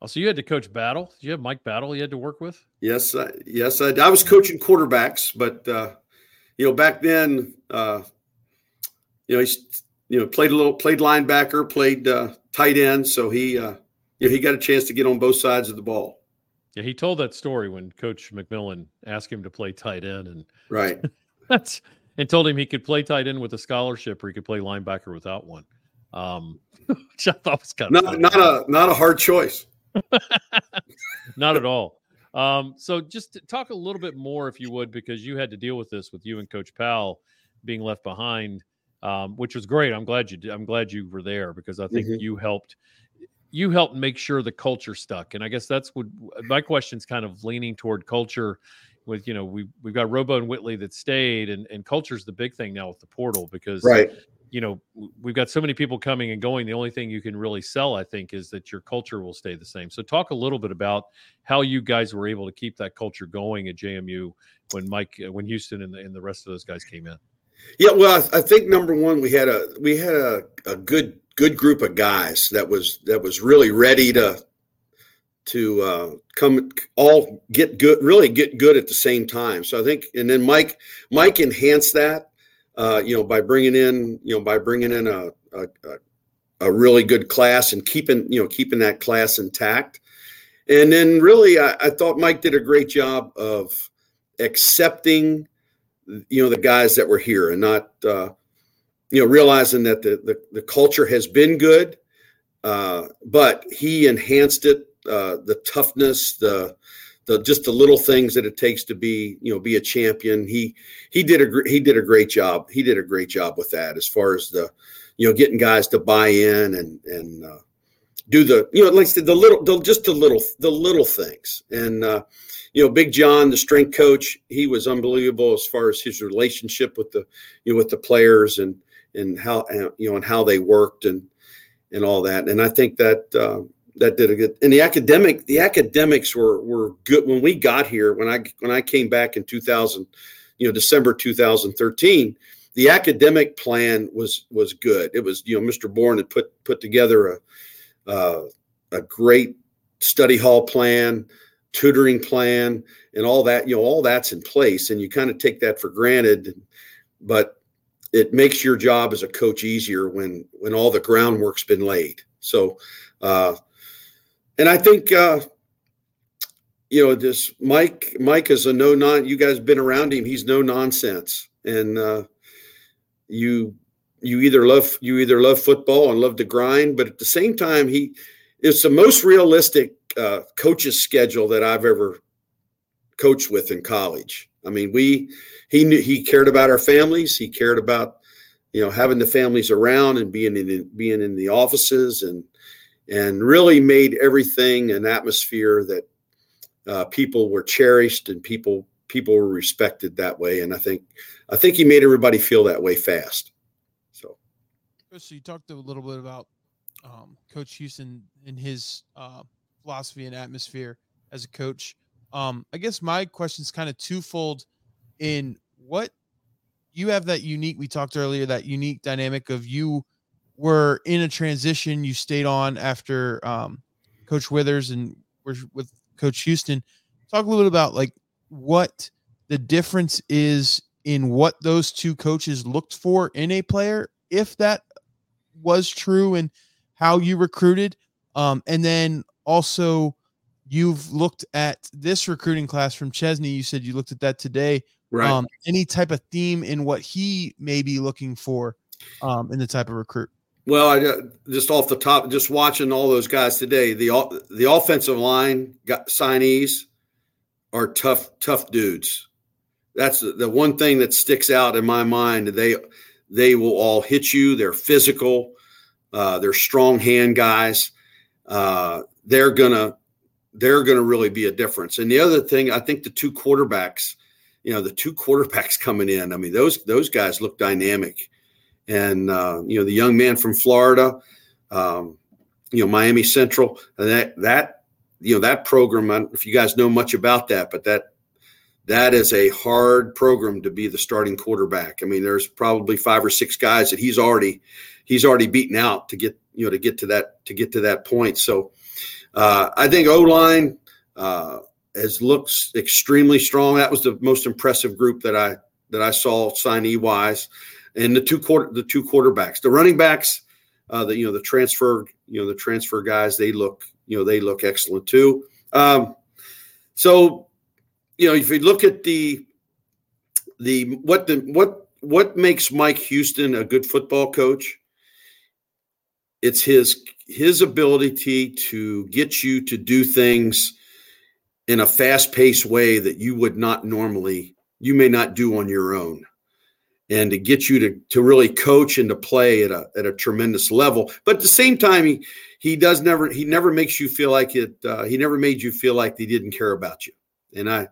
Oh, so you had to coach Battle? Did you have Mike Battle you had to work with? Yes, I, yes, I, I was coaching quarterbacks, but uh, you know, back then, uh, you know, he you know played a little, played linebacker, played uh, tight end, so he uh, you know, he got a chance to get on both sides of the ball. Yeah, he told that story when Coach McMillin asked him to play tight end, and right. that's and told him he could play tight end with a scholarship or he could play linebacker without one. Um, which I thought was kind of not, not a not a hard choice. not at all. Um, so just talk a little bit more, if you would, because you had to deal with this with you and Coach Powell being left behind, um, which was great. I'm glad you did. I'm glad you were there because I think mm-hmm. you helped you helped make sure the culture stuck. And I guess that's what my question's kind of leaning toward culture with you know we we've got Robo and Whitley that stayed, and and culture's the big thing now with the portal because right. You know, we've got so many people coming and going. The only thing you can really sell, I think, is that your culture will stay the same. So, talk a little bit about how you guys were able to keep that culture going at JMU when Mike, uh, when Houston, and the, and the rest of those guys came in. Yeah, well, I, I think number one, we had a we had a, a good good group of guys that was that was really ready to to uh, come all get good, really get good at the same time. So I think, and then Mike, Mike enhanced that, uh, you know, by bringing in, you know, by bringing in a, a, a really good class and keeping, you know, keeping that class intact. And then really, I, I thought Mike did a great job of accepting, you know, the guys that were here and not, uh, you know, realizing that the, the, the culture has been good, uh, but he enhanced it uh, the toughness, the the just the little things that it takes to be you know be a champion. He he did a he did a great job. He did a great job with that as far as the you know getting guys to buy in and and uh, do the you know like the, the little the, just the little the little things and. Uh, you know, Big John, the strength coach, he was unbelievable as far as his relationship with the, you know, with the players and and how you know and how they worked and and all that. And I think that uh, that did a good and the academic the academics were were good. When we got here when i when i came back in 2000 you know december 2013 the academic plan was was good. It was you know mr bourne had put put together a uh, a great study hall plan tutoring plan and all that you know all that's in place and you kind of take that for granted but it makes your job as a coach easier when when all the groundwork's been laid. So uh, and I think uh, you know this Mike. Mike is a no non. You guys been around him. He's no nonsense, and uh, you you either love you either love football and love to grind, but at the same time, he is the most realistic uh, coach's schedule that I've ever coached with in college. I mean, we he knew he cared about our families. He cared about you know having the families around and being in being in the offices and and really made everything an atmosphere that uh, people were cherished and people people were respected that way. And I think I think he made everybody feel that way fast. So, so you talked a little bit about um, Coach Houston and his uh, philosophy and atmosphere as a coach. Um, I guess my question is kind of twofold. In what you have that unique, we talked earlier, that unique dynamic of you were in a transition. You stayed on after um, Coach Withers and were with Coach Houston. Talk a little bit about like what the difference is in what those two coaches looked for in a player, if that was true, and how you recruited, um, and then also you've looked at this recruiting class from Chesney. You said you looked at that today. Right. Um, any type of theme in what he may be looking for um, in the type of recruit. Well, I just off the top, just watching all those guys today, the the offensive line got signees are tough, tough dudes. That's the, the one thing that sticks out in my mind. They they will all hit you. They're physical. Uh, they're strong hand guys. Uh, they're gonna they're gonna really be a difference. And the other thing, I think the two quarterbacks, you know, the two quarterbacks coming in. I mean, those those guys look dynamic and uh, you know the young man from Florida, um, you know Miami Central, and that that you know that program. I don't know if you guys know much about that, but that that is a hard program to be the starting quarterback. I mean, there's probably five or six guys that he's already he's already beaten out to get you know to get to that to get to that point. So uh, I think O line uh, has looks extremely strong. That was the most impressive group that I that I saw signee wise and the two quarter the two quarterbacks, the running backs, uh, the you know the transfer you know the transfer guys, they look you know they look excellent too. Um, so you know if you look at the the what the what what makes Mike Houston a good football coach, it's his his ability to get you to do things in a fast-paced way that you would not normally you may not do on your own and to get you to to really coach and to play at a at a tremendous level. But at the same time, he he does never he never makes you feel like it. Uh, he never made you feel like he didn't care about you. And I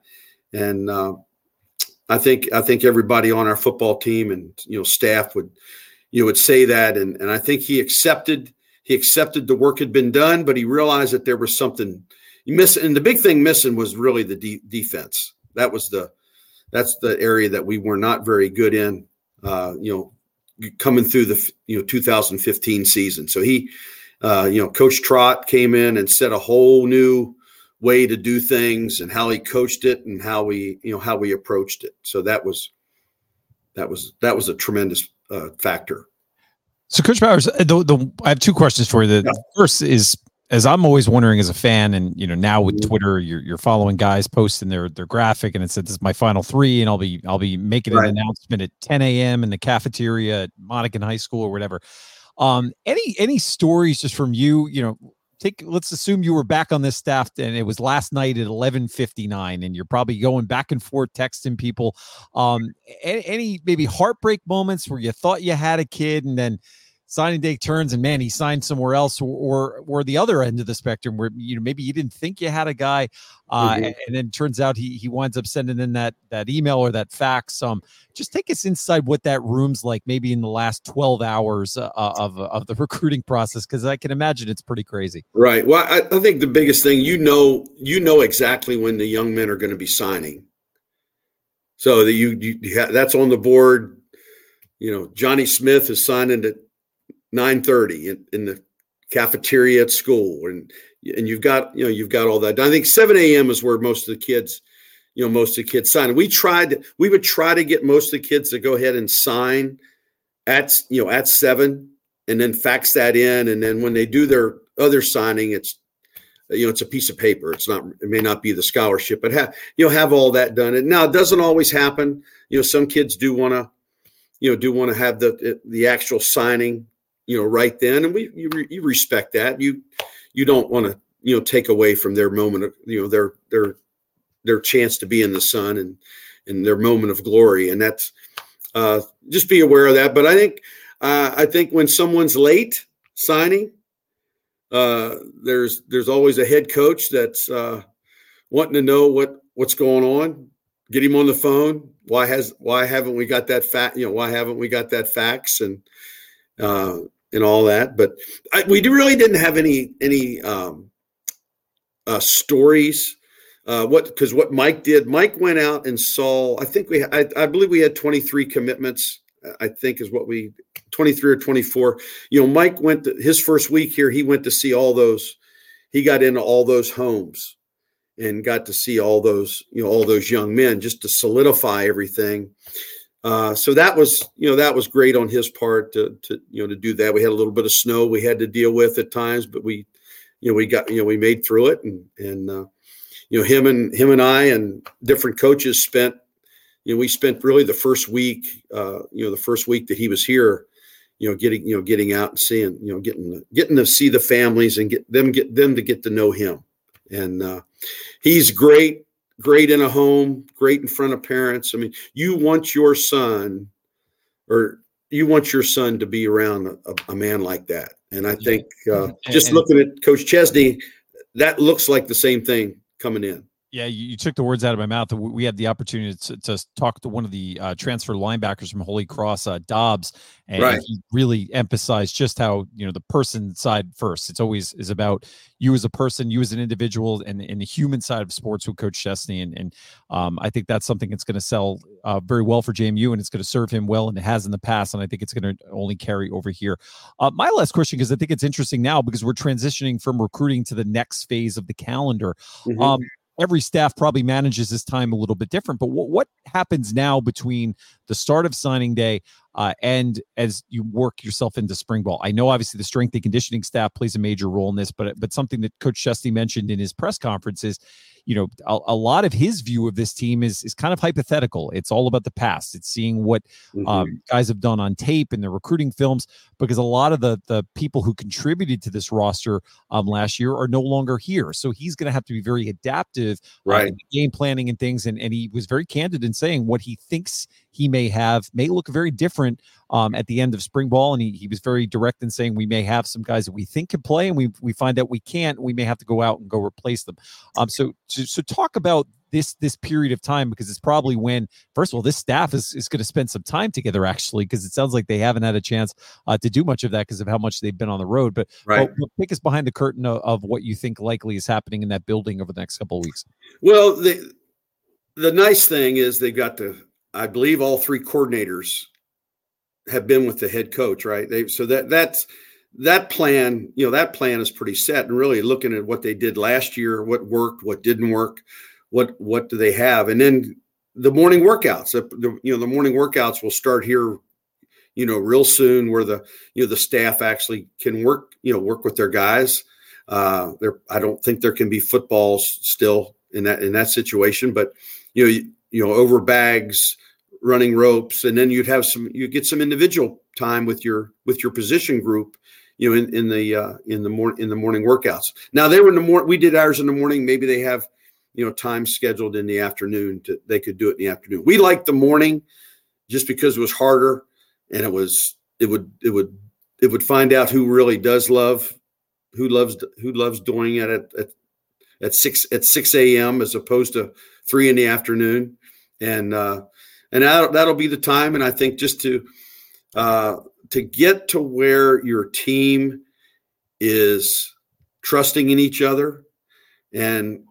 and uh, I think I think everybody on our football team and you know staff would you know would say that. And and I think he accepted he accepted the work had been done, but he realized that there was something missing. And the big thing missing was really the de- defense. That was the that's the area that we were not very good in uh, you know, coming through the you know 2015 season. So he, uh, you know, Coach Trott came in and set a whole new way to do things and how he coached it and how we you know how we approached it. So that was that was that was a tremendous uh, factor. So, Coach Bowers, uh, the, the, I have two questions for you. The yeah. first is as I'm always wondering as a fan, and you know now with. Twitter, you're, you're following guys posting their their graphic, and it said this is my final three, and I'll be I'll be making right. an announcement at 10 a.m. in the cafeteria at Monacan High School or whatever. Um, any any stories just from you? You know, take let's assume you were back on this staff, and it was last night at 11:59, and you're probably going back and forth texting people. Um, any, any maybe heartbreak moments where you thought you had a kid, and then signing day turns and man, he signed somewhere else, or or, or the other end of the spectrum where you know maybe you didn't think you had a guy, uh, mm-hmm. and, and, then turns out he he winds up sending in that that email or that fax. Um, just take us inside what that room's like, maybe in the last twelve hours uh, of of the recruiting process, because I can imagine it's pretty crazy. Right. Well, I, I think the biggest thing you know you know exactly when the young men are going to be signing. So that you, you that's on the board. You know, Johnny Smith is signing at 9:30 in, in the cafeteria at school, and and you've got you know you've got all that. I think 7 a.m. is where most of the kids, you know, most of the kids sign. We tried we would try to get most of the kids to go ahead and sign at you know at seven, and then fax that in, and then when they do their other signing, it's you know it's a piece of paper. It's not it may not be the scholarship, but have you know have all that done. And now it doesn't always happen. You know, some kids do want to you know do want to have the the actual signing you know, right then, and we you, you respect that. You you don't want to you know take away from their moment of you know their their their chance to be in the sun and and their moment of glory, and that's uh, just be aware of that. But I think uh, I think when someone's late signing, uh, there's there's always a head coach that's uh, wanting to know what what's going on. Get him on the phone. Why has why haven't we got that fact? You know why haven't we got that fax? And uh, and all that. But I, we really didn't have any any um, uh, stories. Uh, what because what Mike did, Mike went out and saw. I think we, I, I believe we had 23 commitments. I think is what we 23 or 24. You know, Mike went to, his first week here. He went to see all those. He got into all those homes and got to see all those you know all those young men just to solidify everything Uh, so that was, you know, that was great on his part to, to, you know, to do that. We had a little bit of snow we had to deal with at times, but we, you know, we got, you know, we made through it, and and uh, you know, him and him and I and different coaches spent, you know, we spent really the first week, uh, you know, the first week that he was here, you know, getting, you know, getting out and seeing, you know, getting getting to see the families and get them get them to get to know him, and uh, he's great great in a home, great in front of parents. I mean, you want your son or you want your son to be around a, a man like that. And I think uh, just looking at Coach Chesney, that looks like the same thing coming in. Yeah, you, you, took the words out of my mouth. We had the opportunity to, to talk to one of the uh, transfer linebackers from Holy Cross, uh, Dobbs, and right. he really emphasized just how you know the person side first. It's always is about you as a person, you as an individual, and, and the human side of sports with Coach Chesney. And, and um, I think that's something that's going to sell uh, very well for JMU, and it's going to serve him well, and it has in the past. And I think it's going to only carry over here. Uh, my last question, because I think it's interesting now, because we're transitioning from recruiting to the next phase of the calendar. Mm-hmm. Um, every staff probably manages this time a little bit different. But what, what happens now between the start of signing day uh, and as you work yourself into spring ball? I know obviously the strength and conditioning staff plays a major role in this, but but something that Coach Chesney mentioned in his press conference is you know a, a, lot of his view of this team is is kind of hypothetical. It's all about the past. It's seeing what mm-hmm. um, guys have done on tape and the recruiting films because a lot of the the people who contributed to this roster um, last year are no longer here. So he's going to have to be very adaptive uh, right. game planning and things. And, and he was very candid in saying what he thinks he may have may look very different um, at the end of spring ball. And he, he was very direct in saying we may have some guys that we think can play and we, we find out we can't. We may have to go out and go replace them. Um, so, so, so talk about this this period of time because it's probably when first of all this staff is, is going to spend some time together actually because it sounds like they haven't had a chance uh, to do much of that because of how much they've been on the road but right but, take us behind the curtain of, of, what you think likely is happening in that building over the next couple of weeks well the the nice thing is they've got the i believe all three coordinators have been with the head coach, right? They so that that's that plan, you know, that plan is pretty set. And really looking at what they did last year, what worked, what didn't work, what what do they have, and then the morning workouts. The, you know, the morning workouts will start here, you know, real soon, where the you know the staff actually can work, you know, work with their guys. Uh, there, I don't think there can be footballs still in that in that situation, but you know, you, you know, over bags running ropes, and then you'd have some you get some individual time with your with your position group, you know, in, in the uh, in the morning in the morning workouts. Now they were in the morning. We did ours in the morning. Maybe they have you know time scheduled in the afternoon. To they could do it in the afternoon. We liked the morning just because it was harder and it was it would it would it would find out who really does love who loves who loves doing it at, at at six at six a.m. as opposed to three in the afternoon, and uh, and that'll, that'll be the time. And I think just to uh, to get to where your team is trusting in each other, and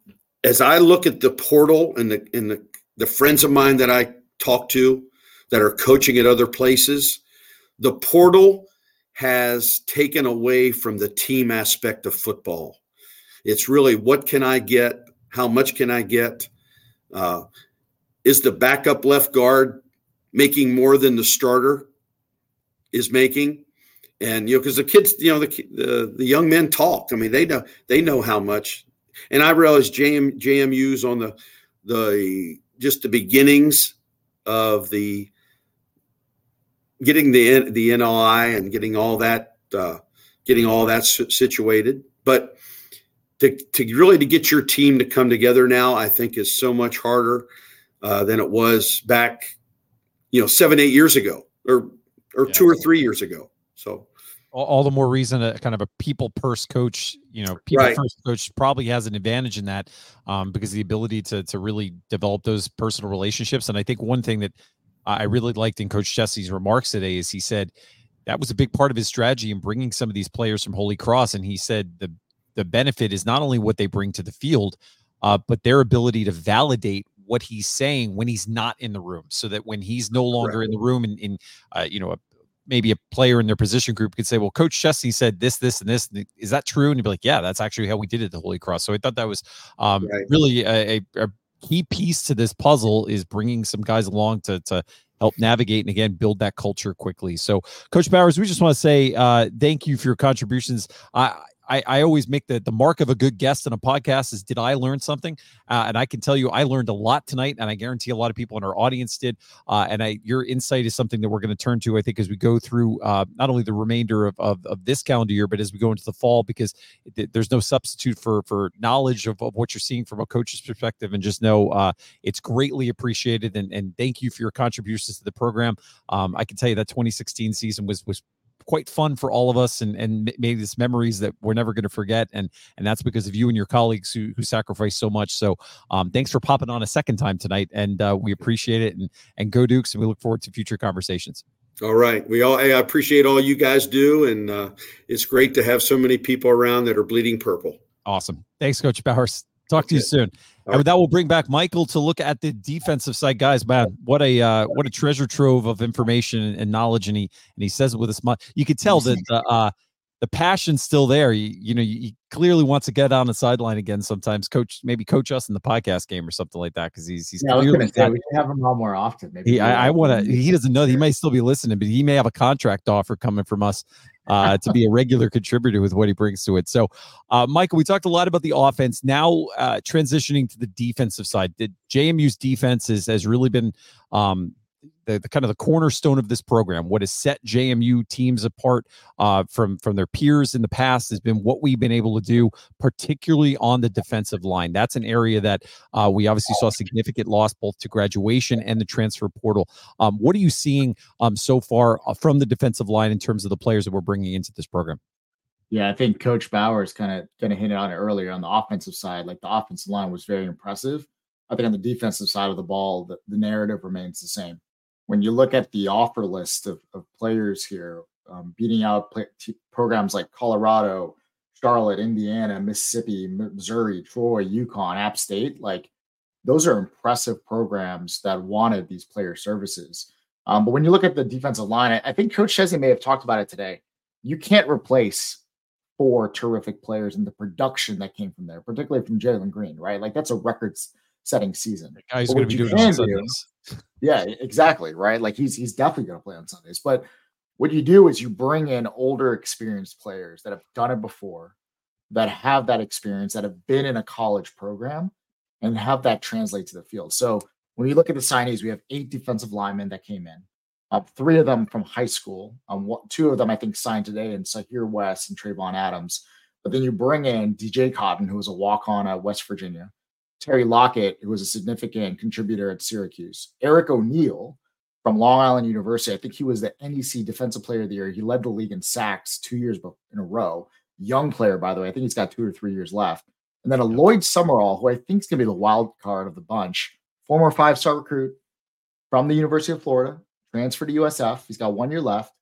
as I look at the portal and the and the the friends of mine that I talk to that are coaching at other places, the portal has taken away from the team aspect of football. It's really what can I get? How much can I get? Uh, is the backup left guard making more than the starter is making? And you know, because the kids, you know, the, the the young men talk. I mean, they know they know how much. And I realize JM, JMU's on the the just the beginnings of the getting the the NLI and getting all that uh, getting all that situated. But to to really to get your team to come together now, I think is so much harder uh, than it was back, you know, seven, eight years ago, or or yeah. two or three years ago. So all, all, the more reason a kind of a people purse coach, you know, people right. first coach probably has an advantage in that um, because the ability to to really develop those personal relationships. And I think one thing that I really liked in Coach Chesney's remarks today is he said that was a big part of his strategy in bringing some of these players from Holy Cross. And he said the the benefit is not only what they bring to the field, uh, but their ability to validate what he's saying when he's not in the room so that when he's no longer right. in the room and in uh, you know a, maybe a player in their position group could say well coach Chesney said this this and this is that true and you'd be like yeah that's actually how we did it at the holy cross so i thought that was um, right. really a, a, a, key piece to this puzzle is bringing some guys along to to help navigate and again build that culture quickly. So, Coach Bowers, we just want to say uh, thank you for your contributions. I I, I always make the, the mark of a good guest on a podcast is did I learn something? Uh, and I can tell you I learned a lot tonight, and I guarantee a lot of people in our audience did. Uh, and I your insight is something that we're going to turn to, I think, as we go through uh, not only the remainder of, of, of, this calendar year, but as we go into the fall, because it, there's no substitute for for knowledge of, of, what you're seeing from a coach's perspective. And just know uh, it's greatly appreciated. And, and thank you for your contributions to the program. Um, I can tell you that 2016 season was was quite fun for all of us and and made this memories that we're never going to forget and and that's because of you and your colleagues who who sacrificed so much. So um, thanks for popping on a second time tonight and uh, we appreciate it and and go dukes and we look forward to future conversations. All right. We all i appreciate all you guys do and uh, it's great to have so many people around that are bleeding purple. Awesome. Thanks coach bowers talk to you soon and with that, we'll bring back Michael to look at the defensive side, guys. Man, what a uh, what a treasure trove of information and knowledge, and he and he says it with a smile. You could tell that uh, uh, the passion's still there. You, you know, he clearly wants to get on the sideline again. Sometimes coach, maybe coach us in the podcast game or something like that because he's he's. Yeah, I was gonna say we should have him on more often. Maybe he, I, I want to. He doesn't know. He may still be listening, but he may have a contract offer coming from us uh, to be a regular contributor with what he brings to it. So, uh, Michael, we talked a lot about the offense. Now, uh, transitioning to the defensive side, the JMU's defense has really been um, the, the kind of the cornerstone of this program. What has set JMU teams apart uh, from from their peers in the past has been what we've been able to do, particularly on the defensive line. That's an area that uh, we obviously saw significant loss both to graduation and the transfer portal. Um, what are you seeing um, so far uh, from the defensive line in terms of the players that we're bringing into this program? Yeah, I think Coach Bowers kind of kind of hinted on it earlier on the offensive side. Like the offensive line was very impressive. I think on the defensive side of the ball, the, the narrative remains the same when you look at the offer list of, of players here, um, beating out play, t- programs like Colorado, Charlotte, Indiana, Mississippi, Missouri, Troy, UConn, App State, like those are impressive programs that wanted these player services. Um, but when you look at the defensive line, I, I think Coach Chesney may have talked about it today. You can't replace four terrific players in the production that came from there, particularly from Jalen Green, right? Like that's a records setting season. The guy's going to be doing Sundays. Yeah, exactly. Right. Like he's he's definitely going to play on Sundays. But what you do is you bring in older, experienced players that have done it before, that have that experience, that have been in a college program, and have that translate to the field. So when you look at the signees, we have eight defensive linemen that came in. Uh, three of them from high school. Um, what, two of them I think signed today, and Sahir West and Trayvon Adams. But then you bring in DJ Cotton, who was a walk on at West Virginia. Terry Lockett, who was a significant contributor at Syracuse. Eric O'Neill from Long Island University. I think he was the NEC Defensive Player of the Year. He led the league in sacks two years in a row. Young player, by the way. I think he's got two or three years left. And then a Lloyd Summerall, who I think is going to be the wild card of the bunch, former five star recruit from the University of Florida, transferred to USF. He's got one year left.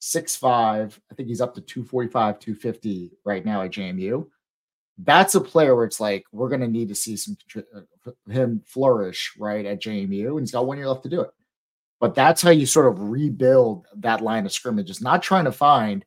Six five. I think he's up to 245, 250 right now at JMU that's a player where it's like we're going to need to see some uh, him flourish right at JMU, and he's got one year left to do it. But that's how you sort of rebuild that line of scrimmage. Is not trying to find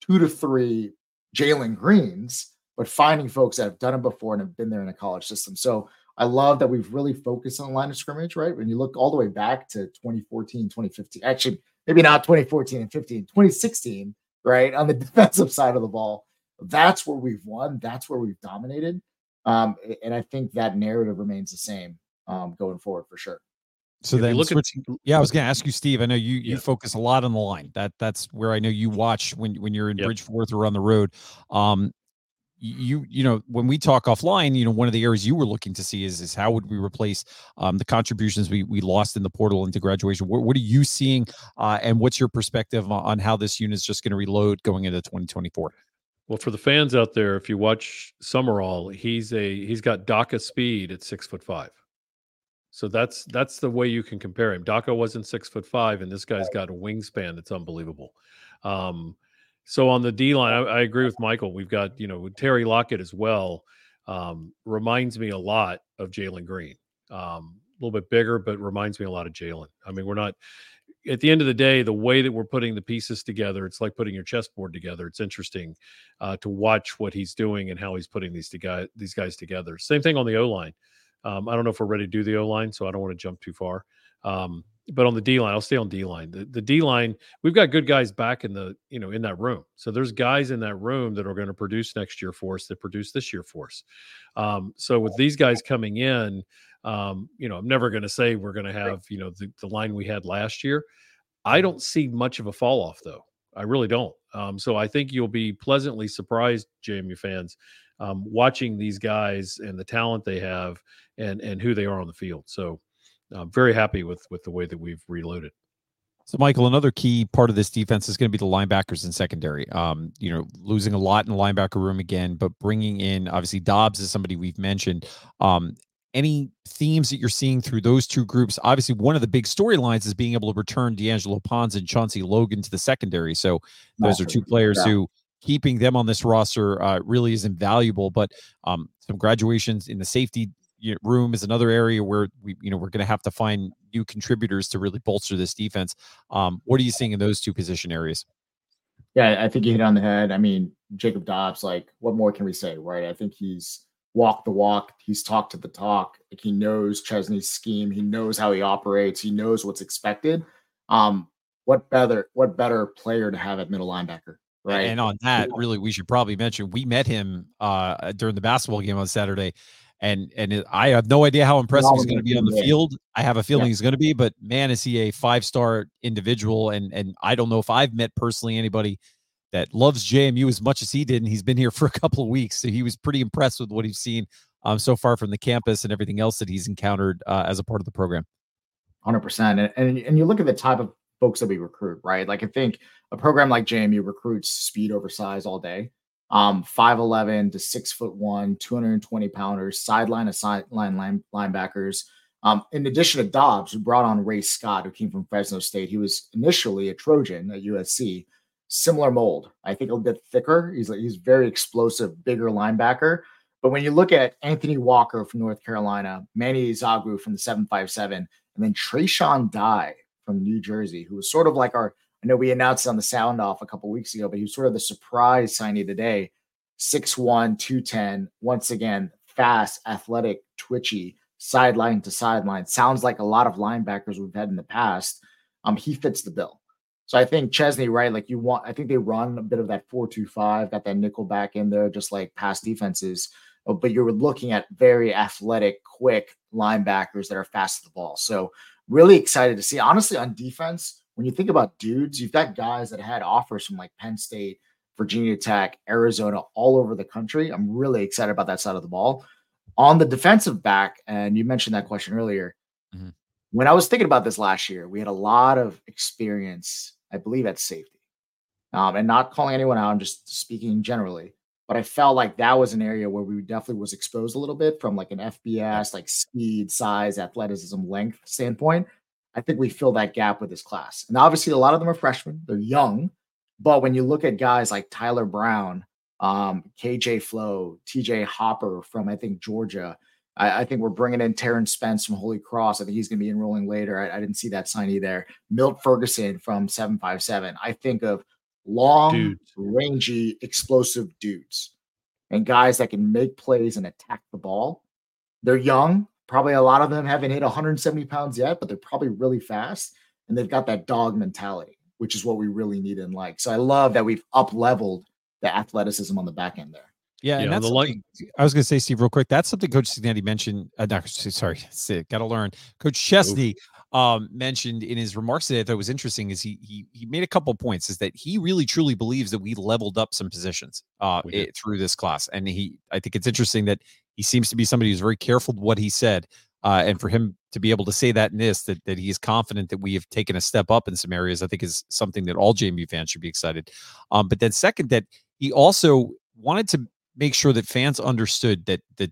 two to three Jalen Greens, but finding folks that have done it before and have been there in a college system. So I love that we've really focused on line of scrimmage, right? When you look all the way back to 2014, 2015, actually, maybe not 2014 and 15, 2016, right? On the defensive side of the ball that's where we've won. That's where we've dominated. Um, and I think that narrative remains the same um, going forward for sure. So if then, look switching, at, yeah, I was going to ask you, Steve. I know you you yeah. focus a lot on the line. That that's where I know you watch when when you're in yep. Bridgeforth or on the road. Um, you you know when we talk offline, you know one of the areas you were looking to see is is how would we replace um, the contributions we we lost in the portal into graduation. What, what are you seeing, uh, and what's your perspective on, on how this unit is just going to reload going into 2024? Well, for the fans out there, if you watch Summerall, he's a he's got DACA speed at six foot five. So that's that's the way you can compare him. DACA wasn't six foot five, and this guy's got a wingspan that's unbelievable. Um, so on the D line, I, I, agree with Michael. We've got you know Terry Lockett as well. Um, reminds me a lot of Jalen Green. Um, a little bit bigger, but reminds me a lot of Jalen. I mean, we're not at the end of the day, the way that we're putting the pieces together, it's like putting your chessboard together. It's interesting uh, to watch what he's doing and how he's putting these to guy, these guys together. Same thing on the O line. Um, I don't know if we're ready to do the O line, so I don't want to jump too far. Um, but on the D line, I'll stay on D line. The, the D line, we've got good guys back in the you know in that room. So there's guys in that room that are going to produce next year for us that produce this year for us. Um, so with these guys coming in, um, you know, I'm never going to say we're going to have you know the, the line we had last year. I don't see much of a fall off though. I really don't. Um, so I think you'll be pleasantly surprised, JMU fans, um, watching these guys and the talent they have and and who they are on the field. So I'm very happy with with the way that we've reloaded. So, Michael, another key part of this defense is going to be the linebackers and secondary. Um, you know, losing a lot in the linebacker room again, but bringing in obviously Dobbs is somebody we've mentioned. Um, any themes that you're seeing through those two groups? Obviously, one of the big storylines is being able to return D'Angelo Pons and Chauncey Logan to the secondary. So, those are two players yeah. who keeping them on this roster uh, really is invaluable. But um, some graduations in the safety room is another area where we you know we're going to have to find new contributors to really bolster this defense. Um, what are you seeing in those two position areas? Yeah, I think you hit on the head. I mean, Jacob Dobbs, like, what more can we say, right? I think he's walked the walk. He's talked to the talk. Like, he knows Chesney's scheme. He knows how he operates. He knows what's expected. Um, what better, what better player to have at middle linebacker? Right. And on that, really, we should probably mention we met him uh, during the basketball game on Saturday and and it, I have no idea how impressive he's going to be on the field. I have a feeling yeah. he's going to be, but man, is he a five star individual? And and I don't know if I've met personally anybody that loves JMU as much as he did, and he's been here for a couple of weeks, so he was pretty impressed with what he's seen um, so far from the campus and everything else that he's encountered uh, as a part of the program. Hundred percent, and and you look at the type of folks that we recruit, right? Like I think a program like JMU recruits speed over size all day um, 5'11 to six foot one, 220 pounders, sideline to sideline line, linebackers. Um, in addition to Dobbs, who brought on Ray Scott, who came from Fresno State. He was initially a Trojan at USC, similar mold. I think a bit thicker. He's he's very explosive, bigger linebacker. But when you look at Anthony Walker from North Carolina, Manny Ezagwu from the 757, and then Trayshawn Dye from New Jersey, who was sort of like our I know we announced on the sound off a couple weeks ago, but he was sort of the surprise signing today. 6'1, 210. Once again, fast, athletic, twitchy, sideline to sideline. Sounds like a lot of linebackers we've had in the past. Um, he fits the bill. So I think Chesney, right? Like you want, I think they run a bit of that 4-2-5, got that nickel back in there, just like past defenses. Oh, but you're looking at very athletic, quick linebackers that are fast to the ball. So really excited to see. Honestly, on defense, when you think about dudes, you've got guys that had offers from like Penn State, Virginia Tech, Arizona, all over the country. I'm really excited about that side of the ball. On the defensive back, and you mentioned that question earlier. When I was thinking about this last year, we had a lot of experience, I believe, at safety. Um, and not calling anyone out, I'm just speaking generally. But I felt like that was an area where we definitely was exposed a little bit from like an FBS, like speed, size, athleticism, length standpoint. I think we fill that gap with this class. And obviously, a lot of them are freshmen, they're young. But when you look at guys like Tyler Brown, um, KJ Flo, TJ Hopper from, I think, Georgia, I, I, think we're bringing in Terrence Spence from Holy Cross. I think he's going to be enrolling later. I, I, didn't see that signee there. Milt Ferguson from 757. I think of long, dudes. rangy, explosive dudes and guys that can make plays and attack the ball. They're young. Probably a lot of them haven't hit 170 pounds yet, but they're probably really fast and they've got that dog mentality, which is what we really need and like. So I love that we've up leveled the athleticism on the back end there. Yeah, and that's the I was going to say, Steve, real quick. That's something Coach Cignetti mentioned. Uh, not, sorry, got to learn. Coach Chesney um, mentioned in his remarks today that was interesting is he he he made a couple points. Is that he really truly believes that we leveled up some positions uh, it, through this class, and he I think it's interesting that he seems to be somebody who's very careful what he said. Uh, and for him to be able to say that in this, that, that he is confident that we have taken a step up in some areas, I think is something that all JMU fans should be excited. Um, but then second, that he also wanted to make sure that fans understood that the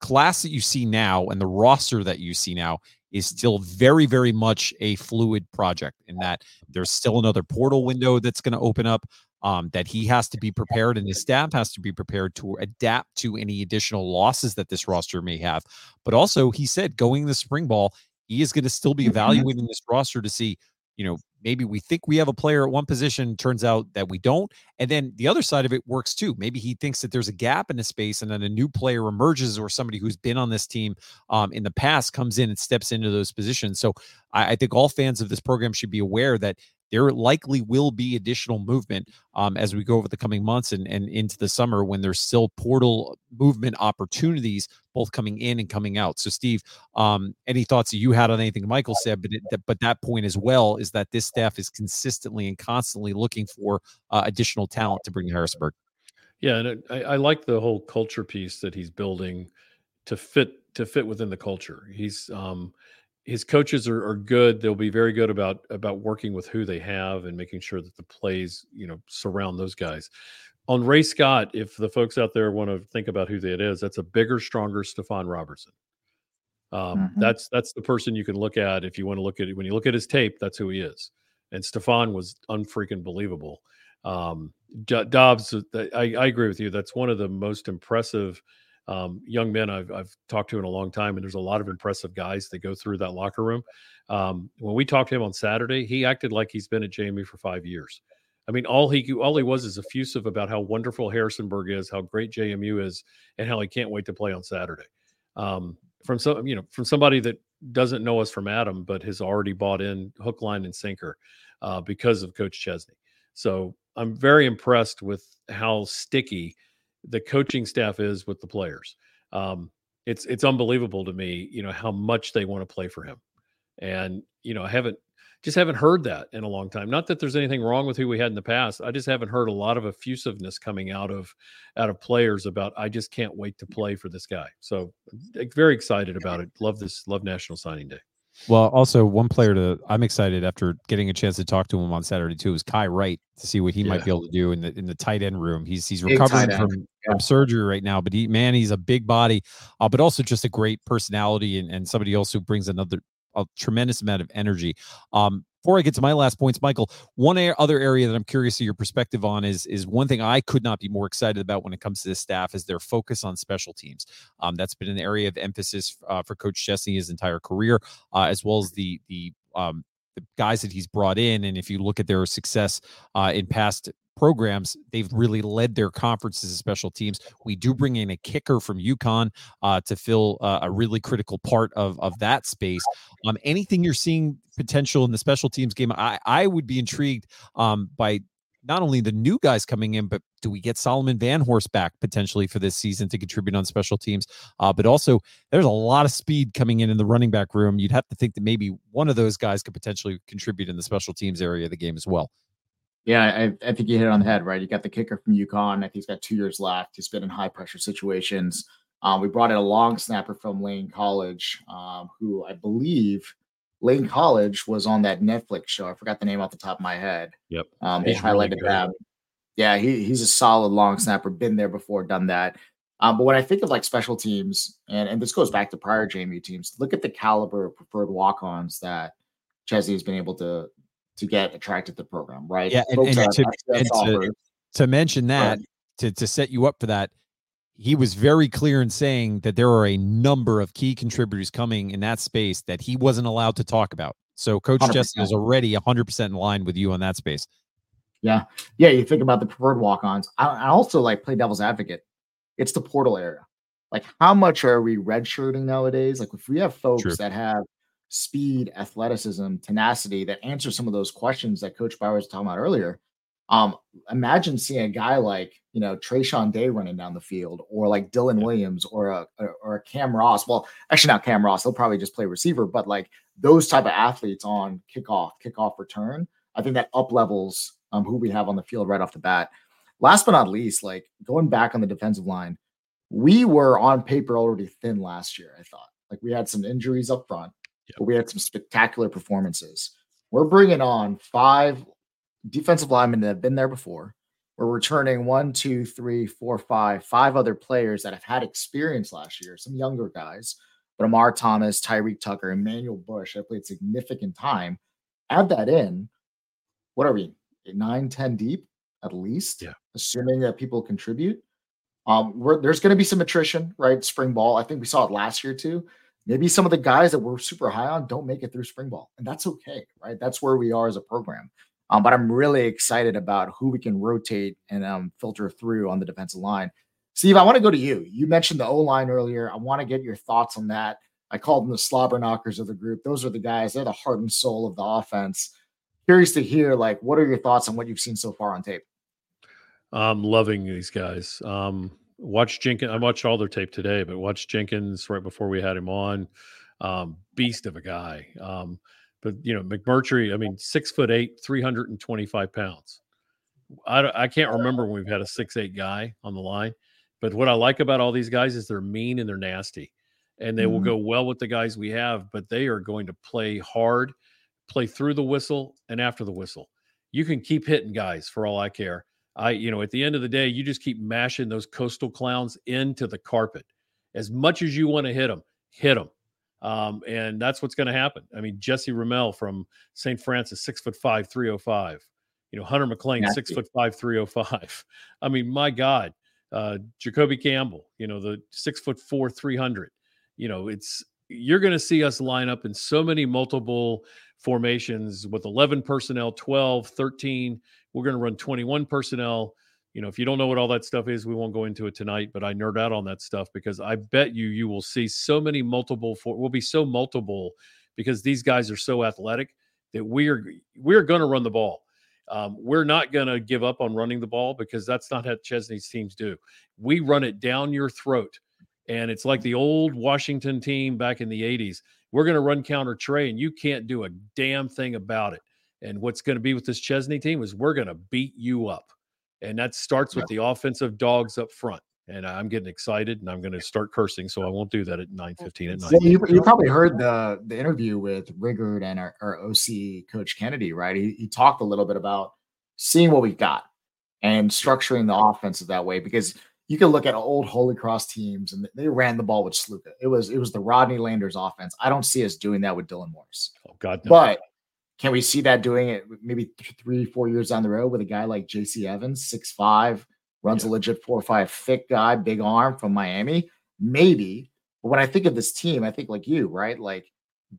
class that you see now and the roster that you see now is still very, very much a fluid project in that there's still another portal window that's going to open up um, that he has to be prepared and his staff has to be prepared to adapt to any additional losses that this roster may have. But also, he said going the spring ball, he is going to still be mm-hmm. evaluating this roster to see, you know, maybe we think we have a player at one position, turns out that we don't. And then the other side of it works too. Maybe he thinks that there's a gap in the space, and then a new player emerges, or somebody who's been on this team um, in the past comes in and steps into those positions. So I, I think all fans of this program should be aware that there likely will be additional movement um, as we go over the coming months and, and into the summer when there's still portal movement opportunities both coming in and coming out. So, Steve, um, any thoughts that you had on anything Michael said? But it, but that point as well is that this staff is consistently and constantly looking for uh, additional talent to bring to Harrisonburg. Yeah, and I, I like the whole culture piece that he's building to fit to fit within the culture. He's um, his coaches are, are good. They'll be very good about about working with who they have and making sure that the plays you know surround those guys. On Ray Scott, if the folks out there want to think about who that is, that's a bigger, stronger Stefan Robertson. Um, mm-hmm. That's that's the person you can look at if you want to look at it. When you look at his tape, that's who he is. And Stefan was unfreaking believable. Um, Dobbs, I, I agree with you. That's one of the most impressive um, young men I've, I've talked to in a long time, and there's a lot of impressive guys that go through that locker room. Um, when we talked to him on Saturday, he acted like he's been at JMU for five years. I mean, all he all he was is effusive about how wonderful Harrisonburg is, how great JMU is, and how he can't wait to play on Saturday. Um, from some, you know, from somebody that doesn't know us from Adam, but has already bought in hook, line, and sinker uh, because of Coach Chesney. So I'm very impressed with how sticky the coaching staff is with the players. Um, it's it's unbelievable to me, you know, how much they want to play for him. And you know, I haven't just haven't heard that in a long time. Not that there's anything wrong with who we had in the past. I just haven't heard a lot of effusiveness coming out of out of players about I just can't wait to play for this guy. So very excited about it. Love this. Love National Signing Day. Well, also one player to I'm excited after getting a chance to talk to him on Saturday too is Kai Wright to see what he yeah. might be able to do in the in the tight end room. He's he's recovering from, yeah. from surgery right now, but he man, he's a big body, uh, but also just a great personality and, and somebody else who brings another a tremendous amount of energy. Um, before I get to my last points, Michael, one other area that I'm curious of your perspective on is is one thing I could not be more excited about when it comes to this staff is their focus on special teams. Um, that's been an area of emphasis uh, for Coach Chesney his entire career, uh, as well as the the um, the guys that he's brought in. And if you look at their success uh, in past programs, they've really led their conferences as special teams. We do bring in a kicker from UConn uh, to fill uh, a really critical part of, of that space. Um, anything you're seeing potential in the special teams game, I, I would be intrigued um, by not only the new guys coming in, but do we get Solomon Vanhorse back potentially for this season to contribute on special teams? Uh, but also, there's a lot of speed coming in in the running back room. You'd have to think that maybe one of those guys could potentially contribute in the special teams area of the game as well. Yeah, I, I, think you hit it on the head, right? You got the kicker from UConn. I think he's got two years left. He's been in high pressure situations. Um, we brought in a long snapper from Laney College, um, who I believe Laney College was on that Netflix show. I forgot the name off the top of my head. Yep. Um, they highlighted really that. Yeah, he, he's a solid long snapper. Been there before, done that. Um, but when I think of like special teams, and, and this goes back to prior JMU teams, look at the caliber of preferred walk-ons that Chesney has been able to to get attracted to the program, right? Yeah, and, and, to, and to, to, mention that, right. to, to set you up for that, he was very clear in saying that there are a number of key contributors coming in that space that he wasn't allowed to talk about. So Coach 100%. Justin is already 100% in line with you on that space. Yeah. Yeah. You think about the preferred walk ons. I, I also like play devil's advocate. It's the portal area. Like, how much are we redshirting nowadays? Like, if we have folks True. that have speed, athleticism, tenacity that answer some of those questions that Coach Bauer was talking about earlier. Um, imagine seeing a guy like you know Trayshawn Day running down the field, or like Dylan Williams, or a or a Cam Ross. Well, actually not Cam Ross. He'll probably just play receiver, but like those type of athletes on kickoff, kickoff return. I think that up levels um, who we have on the field right off the bat. Last but not least, like going back on the defensive line, we were on paper already thin last year. I thought like we had some injuries up front but we had some spectacular performances. We're bringing on five defensive linemen that have been there before. We're returning one, two, three, four, five, five other players that have had experience last year, some younger guys, but Amar Thomas, Tyreek Tucker, Emmanuel Bush have played significant time. Add that in. What are we? Nine, 10 deep at least, yeah. assuming that people contribute. Um, there's going to be some attrition, right? Spring ball. I think we saw it last year too maybe some of the guys that we're super high on don't make it through spring ball, and that's okay, right? That's where we are as a program. Um, but I'm really excited about who we can rotate and um, filter through on the defensive line. Steve, I want to go to you. You mentioned the O line earlier. I want to get your thoughts on that. I called them the slobber knockers of the group. Those are the guys, they're the heart and soul of the offense. Curious to hear, like, what are your thoughts on what you've seen so far on tape? I'm loving these guys. Um, watch Jenkins. I watched all their tape today, but watch Jenkins right before we had him on. Um, beast of a guy. Um, but you know, McMurtry, I mean, six foot eight, 325 pounds. I, I can't remember when we've had a six eight guy on the line. But what I like about all these guys is they're mean and they're nasty, and they mm-hmm. will go well with the guys we have. But they are going to play hard, play through the whistle and after the whistle. You can keep hitting guys for all I care. I, you know, at the end of the day, you just keep mashing those coastal clowns into the carpet. As much as you want to hit them, hit them. Um, and that's what's going to happen. I mean, Jesse Ramel from St. Francis, six foot five, 305. You know, Hunter McLean, Nasty. six foot five, 305. I mean, my God. Uh, Jacoby Campbell, you know, the six foot four, 300. You know, it's, you're going to see us line up in so many multiple formations with 11 personnel, 12, 13. We're going to run 21 personnel. You know, if you don't know what all that stuff is, we won't go into it tonight, but I nerd out on that stuff because I bet you you will see so many multiple for will be so multiple because these guys are so athletic that we are we're going to run the ball. Um, we're not going to give up on running the ball because that's not how Chesney's teams do. We run it down your throat. And it's like the old Washington team back in the 80s. We're going to run counter Trey, and you can't do a damn thing about it. And what's going to be with this Chesney team is we're going to beat you up. And that starts with yeah. the offensive dogs up front. And I'm getting excited and I'm going to start cursing. So I won't do that at 9 15 at night. Well, you, you, probably heard the, the interview with Riggard and our, our OC coach Kennedy, right? He, he talked a little bit about seeing what we've got and structuring the offense that way because you can look at old Holy Cross teams and they ran the ball with Sluka. It was it was the Rodney Landers offense. I don't see us doing that with Dylan Morris. Oh God, no. But can we see that doing it maybe three, four years down the road with a guy like JC Evans, six five, runs yeah. a legit four or five, thick guy, big arm from Miami? Maybe. But when I think of this team, I think like you, right? Like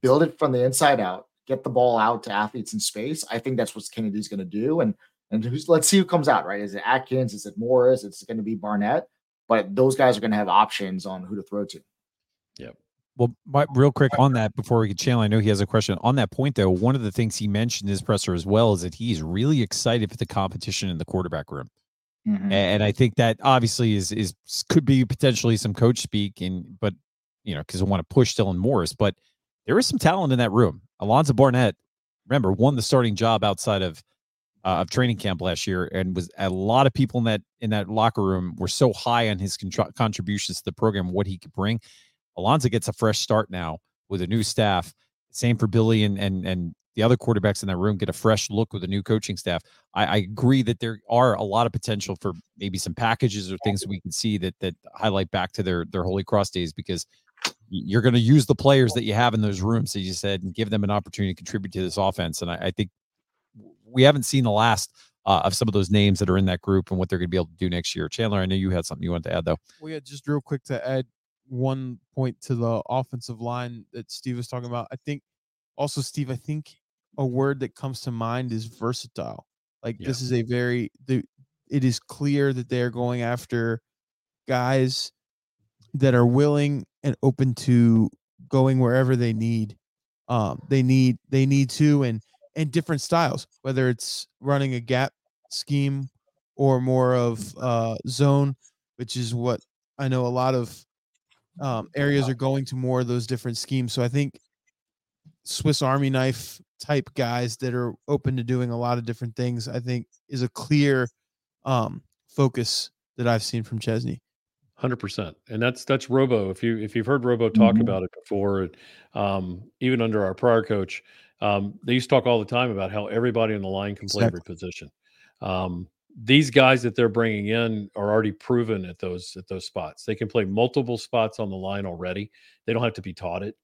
build it from the inside out, get the ball out to athletes in space. I think that's what Kennedy's going to do. And and let's see who comes out, right? Is it Atkins? Is it Morris? It's going to be Barnett. But those guys are going to have options on who to throw to. Yep. Well, my, real quick on that before we get channel, I know he has a question on that point though. One of the things he mentioned in his presser as well is that he's really excited for the competition in the quarterback room. Mm-hmm. And I think that obviously is is could be potentially some coach speak, and but you know because I want to push Dylan Morris, but there is some talent in that room. Alonzo Barnett, remember, won the starting job outside of uh, of training camp last year, and was a lot of people in that in that locker room were so high on his contr- contributions to the program, what he could bring. Alonzo gets a fresh start now with a new staff. Same for Billy and and and the other quarterbacks in that room get a fresh look with a new coaching staff. I, I agree that there are a lot of potential for maybe some packages or things we can see that that highlight back to their their Holy Cross days because you're going to use the players that you have in those rooms, as you said, and give them an opportunity to contribute to this offense. And I, I think we haven't seen the last uh, of some of those names that are in that group and what they're going to be able to do next year. Chandler, I know you had something you wanted to add though. Well, yeah, just real quick to add one point to the offensive line that Steve was talking about. I think also, Steve, I think a word that comes to mind is versatile. Like yeah. this is a very the it is clear that they're going after guys that are willing and open to going wherever they need um they need they need to and and different styles, whether it's running a gap scheme or more of uh, zone, which is what I know a lot of um, areas are going to more of those different schemes. So I think Swiss Army knife type guys that are open to doing a lot of different things, I think is a clear um, focus that I've seen from Chesney. Hundred percent, and that's that's Robo. If you if you've heard Robo talk mm-hmm. about it before, um, even under our prior coach, um, they used to talk all the time about how everybody on the line can play every position. Um, these guys that they're bringing in are already proven at those at those spots. They can play multiple spots on the line already. They don't have to be taught it,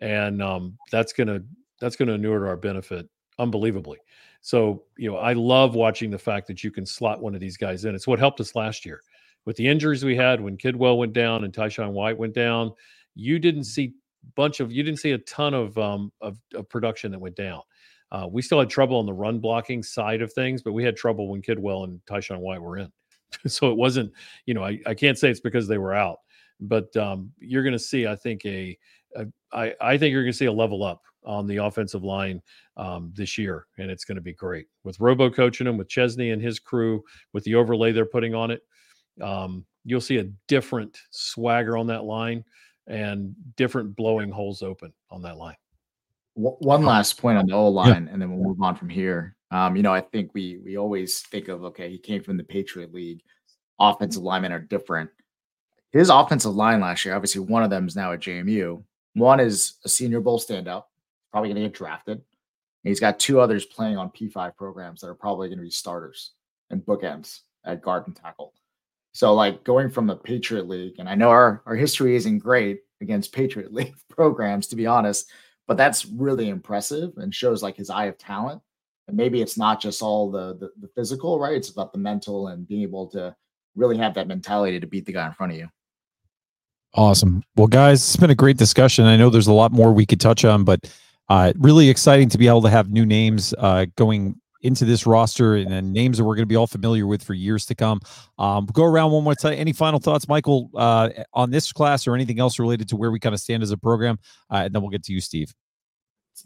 and um, that's gonna that's gonna inure to our benefit unbelievably. So you know, I love watching the fact that you can slot one of these guys in. It's what helped us last year with the injuries we had when Kidwell went down and Tyshawn White went down. You didn't see bunch of you didn't see a ton of um of, of production that went down. Uh, we still had trouble on the run blocking side of things, but we had trouble when Kidwell and Tyshawn White were in. so it wasn't, you know, I, I can't say it's because they were out, but um, you're going to see, I think, a, a I, I think you're going to see a level up on the offensive line um, this year, and it's going to be great with Robo coaching them, with Chesney and his crew, with the overlay they're putting on it. Um, you'll see a different swagger on that line and different blowing holes open on that line. One last point on the O line, yeah. and then we'll move on from here. Um, you know, I think we we always think of okay, he came from the Patriot League. Offensive linemen are different. His offensive line last year, obviously, one of them is now at JMU. One is a Senior Bowl standout, probably going to get drafted. And he's got two others playing on P5 programs that are probably going to be starters and bookends at guard and tackle. So, like going from the Patriot League, and I know our, our history isn't great against Patriot League programs, to be honest, but that's really impressive and shows like his eye of talent. And maybe it's not just all the, the, the physical, right? It's about the mental and being able to really have that mentality to beat the guy in front of you. Awesome. Well, guys, it's been a great discussion. I know there's a lot more we could touch on, but uh, really exciting to be able to have new names uh, going into this roster and then names that we're going to be all familiar with for years to come. Um, go around one more time. Any final thoughts, Michael, uh, on this class or anything else related to where we kind of stand as a program? Uh, and then we'll get to you, Steve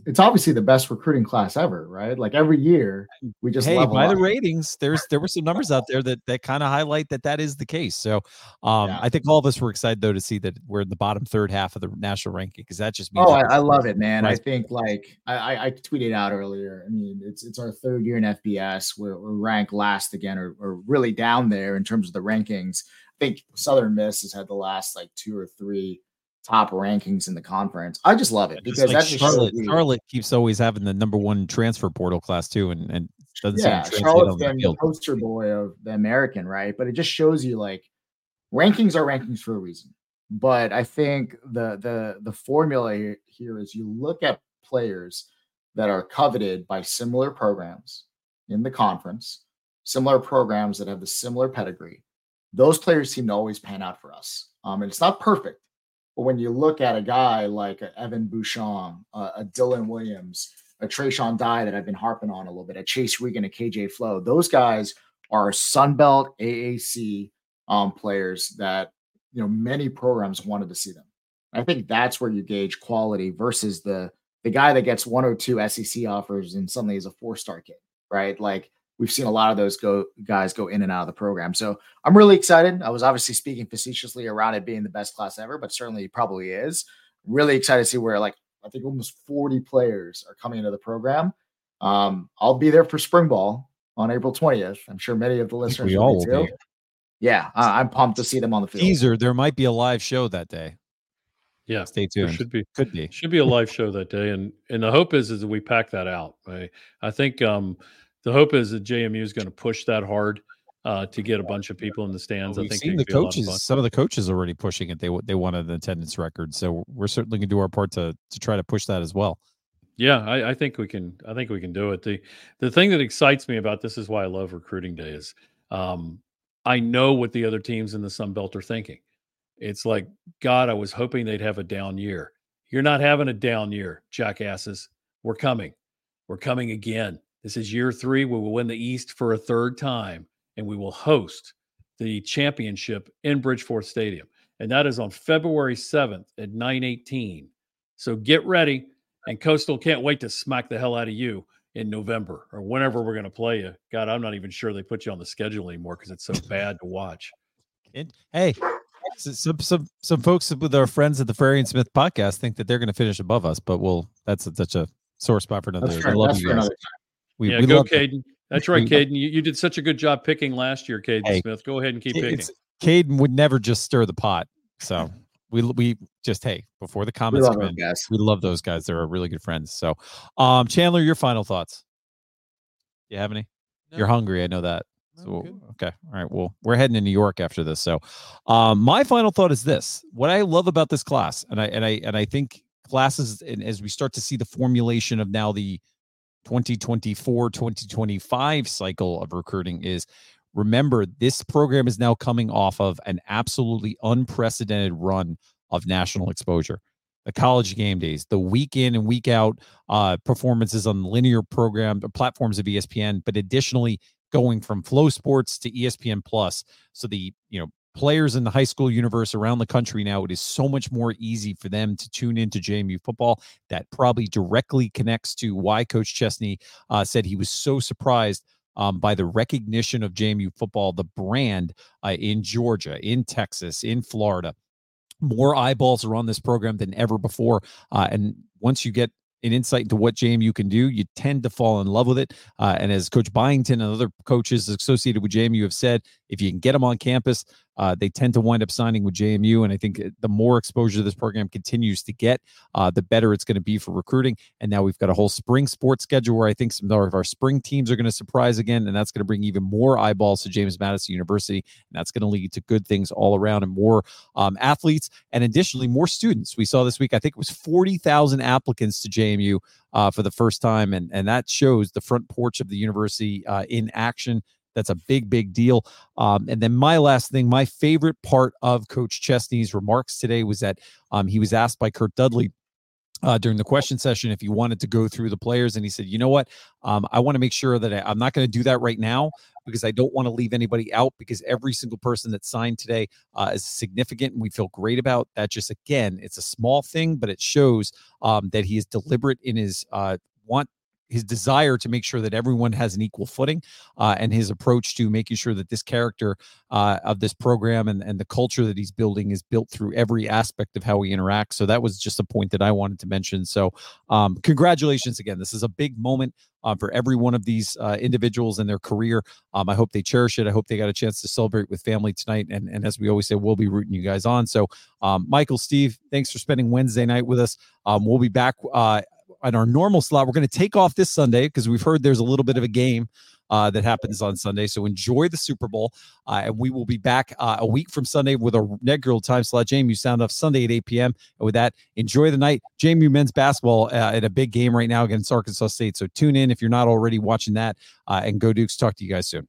it's obviously the best recruiting class ever, right? Like every year we just hey by up. the ratings. There's there were some numbers out there that that kind of highlight that that is the case. So um, yeah. I think all of us were excited though to see that we're in the bottom third half of the national ranking because that just means oh I, I, love it, man. I think like I, I tweeted out earlier. I mean it's it's our third year in FBS. We're, we're ranked last again, or, or really down there in terms of the rankings. I think Southern Miss has had the last like two or three top rankings in the conference. I just love it because like that's Charlotte. Charlotte keeps always having the number one transfer portal class too, and and doesn't yeah, Charlotte's been the poster boy of the American, right? But it just shows you like rankings are rankings for a reason. But I think the the the formula here is you look at players that are coveted by similar programs in the conference, similar programs that have the similar pedigree. Those players seem to always pan out for us. Um, and it's not perfect but when you look at a guy like Evan Bushong, uh, a Dylan Williams, a Trayshawn Dye that I've been harping on a little bit, a Chase Regan, a KJ Flow, those guys are Sunbelt AAC um, players that you know many programs wanted to see them. I think that's where you gauge quality versus the the guy that gets 102 SEC offers and suddenly is a four star kid, right? Like we've seen a lot of those go guys go in and out of the program. So I'm really excited. I was obviously speaking facetiously around it being the best class ever, but certainly it probably is. Really excited to see where like I think almost 40 players are coming into the program. Um, I'll be there for spring ball on April 20th. I'm sure many of the listeners we all will be. Yeah, I'm pumped to see them on the field. Teaser, there might be a live show that day. Yeah, stay tuned. should be could be should be a live show that day, and and the hope is is that we pack that out. Right? I think um the hope is that JMU is going to push that hard uh, to get a bunch of people in the stands. Well, I think seen the coaches. Of some of the coaches already pushing it. They they wanted an attendance record, so we're certainly going to do our part to to try to push that as well. Yeah, I, I, think we can. I think we can do it. the The thing that excites me about this is why I love recruiting day is um, I know what the other teams in the Sun Belt are thinking. It's like God, I was hoping they'd have a down year. You're not having a down year, jackasses. We're coming. We're coming again. This is year three. We will win the East for a third time, and we will host the championship in Bridgeforth Stadium. And that is on February 7th at 918. So get ready. And Coastal can't wait to smack the hell out of you in November or whenever we're going to play you. God, I'm not even sure they put you on the schedule anymore because it's so bad to watch. hey, some some some folks with our friends at the Frary and Smith podcast think that they're going to finish above us, but we'll that's a, such a sore spot for another. That's, love you guys. We, yeah, we go, Caden. That's right, Caden. You, you did such a good job picking last year, Caden hey, Smith. Go ahead and keep picking. Caden would never just stir the pot. So we we just hey before the comments we love, in, we love those guys. They're really good friends. So, um, Chandler, your final thoughts. You have any? No. You're hungry. I know that. So okay, all right. Well, we're heading to New York after this. So, um, my final thought is this: what I love about this class, and I and I and I think classes, and as we start to see the formulation of now the 2024 2025 cycle of recruiting is remember this program is now coming off of an absolutely unprecedented run of national exposure the college game days, the week in and week out uh, performances on linear program uh, platforms of ESPN, but additionally going from FloSports to ESPN Plus. So the you know players in the high school universe around the country now, it is so much more easy for them to tune into JMU football. That probably directly connects to why Coach Chesney uh, said he was so surprised um, by the recognition of JMU football, the brand uh, in Georgia, in Texas, in Florida. More eyeballs are on this program than ever before. Uh, and once you get an insight into what JMU can do, you tend to fall in love with it. Uh, and as Coach Byington and other coaches associated with JMU have said, if you can get them on campus, uh, they tend to wind up signing with JMU. And I think uh, the more exposure this program continues to get, uh, the better it's going to be for recruiting. And now we've got a whole spring sports schedule where I think some of our spring teams are going to surprise again. And that's going to bring even more eyeballs to James Madison University. And that's going to lead to good things all around and more um, athletes. And additionally, more students. We saw this week, I think it was 40,000 applicants to JMU. Uh, for the first time, and and that shows the front porch of the university uh, in action. That's a big, big deal. Um, and then my last thing, my favorite part of Coach Chesney's remarks today was that um, he was asked by Curt Dudley uh, during the question session if he wanted to go through the players, and he said, "You know what? Um, I want to make sure that I, am not going to do that right now because I don't want to leave anybody out because every single person that signed today uh, is significant, and we feel great about that. Just again, it's a small thing, but it shows um, that he is deliberate in his uh, want his desire to make sure that everyone has an equal footing uh, and his approach to making sure that this character uh, of this program and, and the culture that he's building is built through every aspect of how we interact so that was just a point that i wanted to mention. So um, congratulations again. This is a big moment uh, for every one of these uh, individuals in their career. Um, i hope they cherish it. I hope they got a chance to celebrate with family tonight. And, and as we always say we'll be rooting you guys on. So um, michael steve thanks for spending wednesday night with us. Um, we'll be back uh, on our normal slot. We're going to take off this Sunday because we've heard there's a little bit of a game uh, that happens on Sunday. So enjoy the Super Bowl. Uh, and we will be back uh, a week from Sunday with a regular time slot. JMU sound off Sunday at 8 p.m. And with that, enjoy the night. JMU men's basketball uh, at a big game right now against Arkansas State. So tune in if you're not already watching that. Uh, and go Dukes. Talk to you guys soon.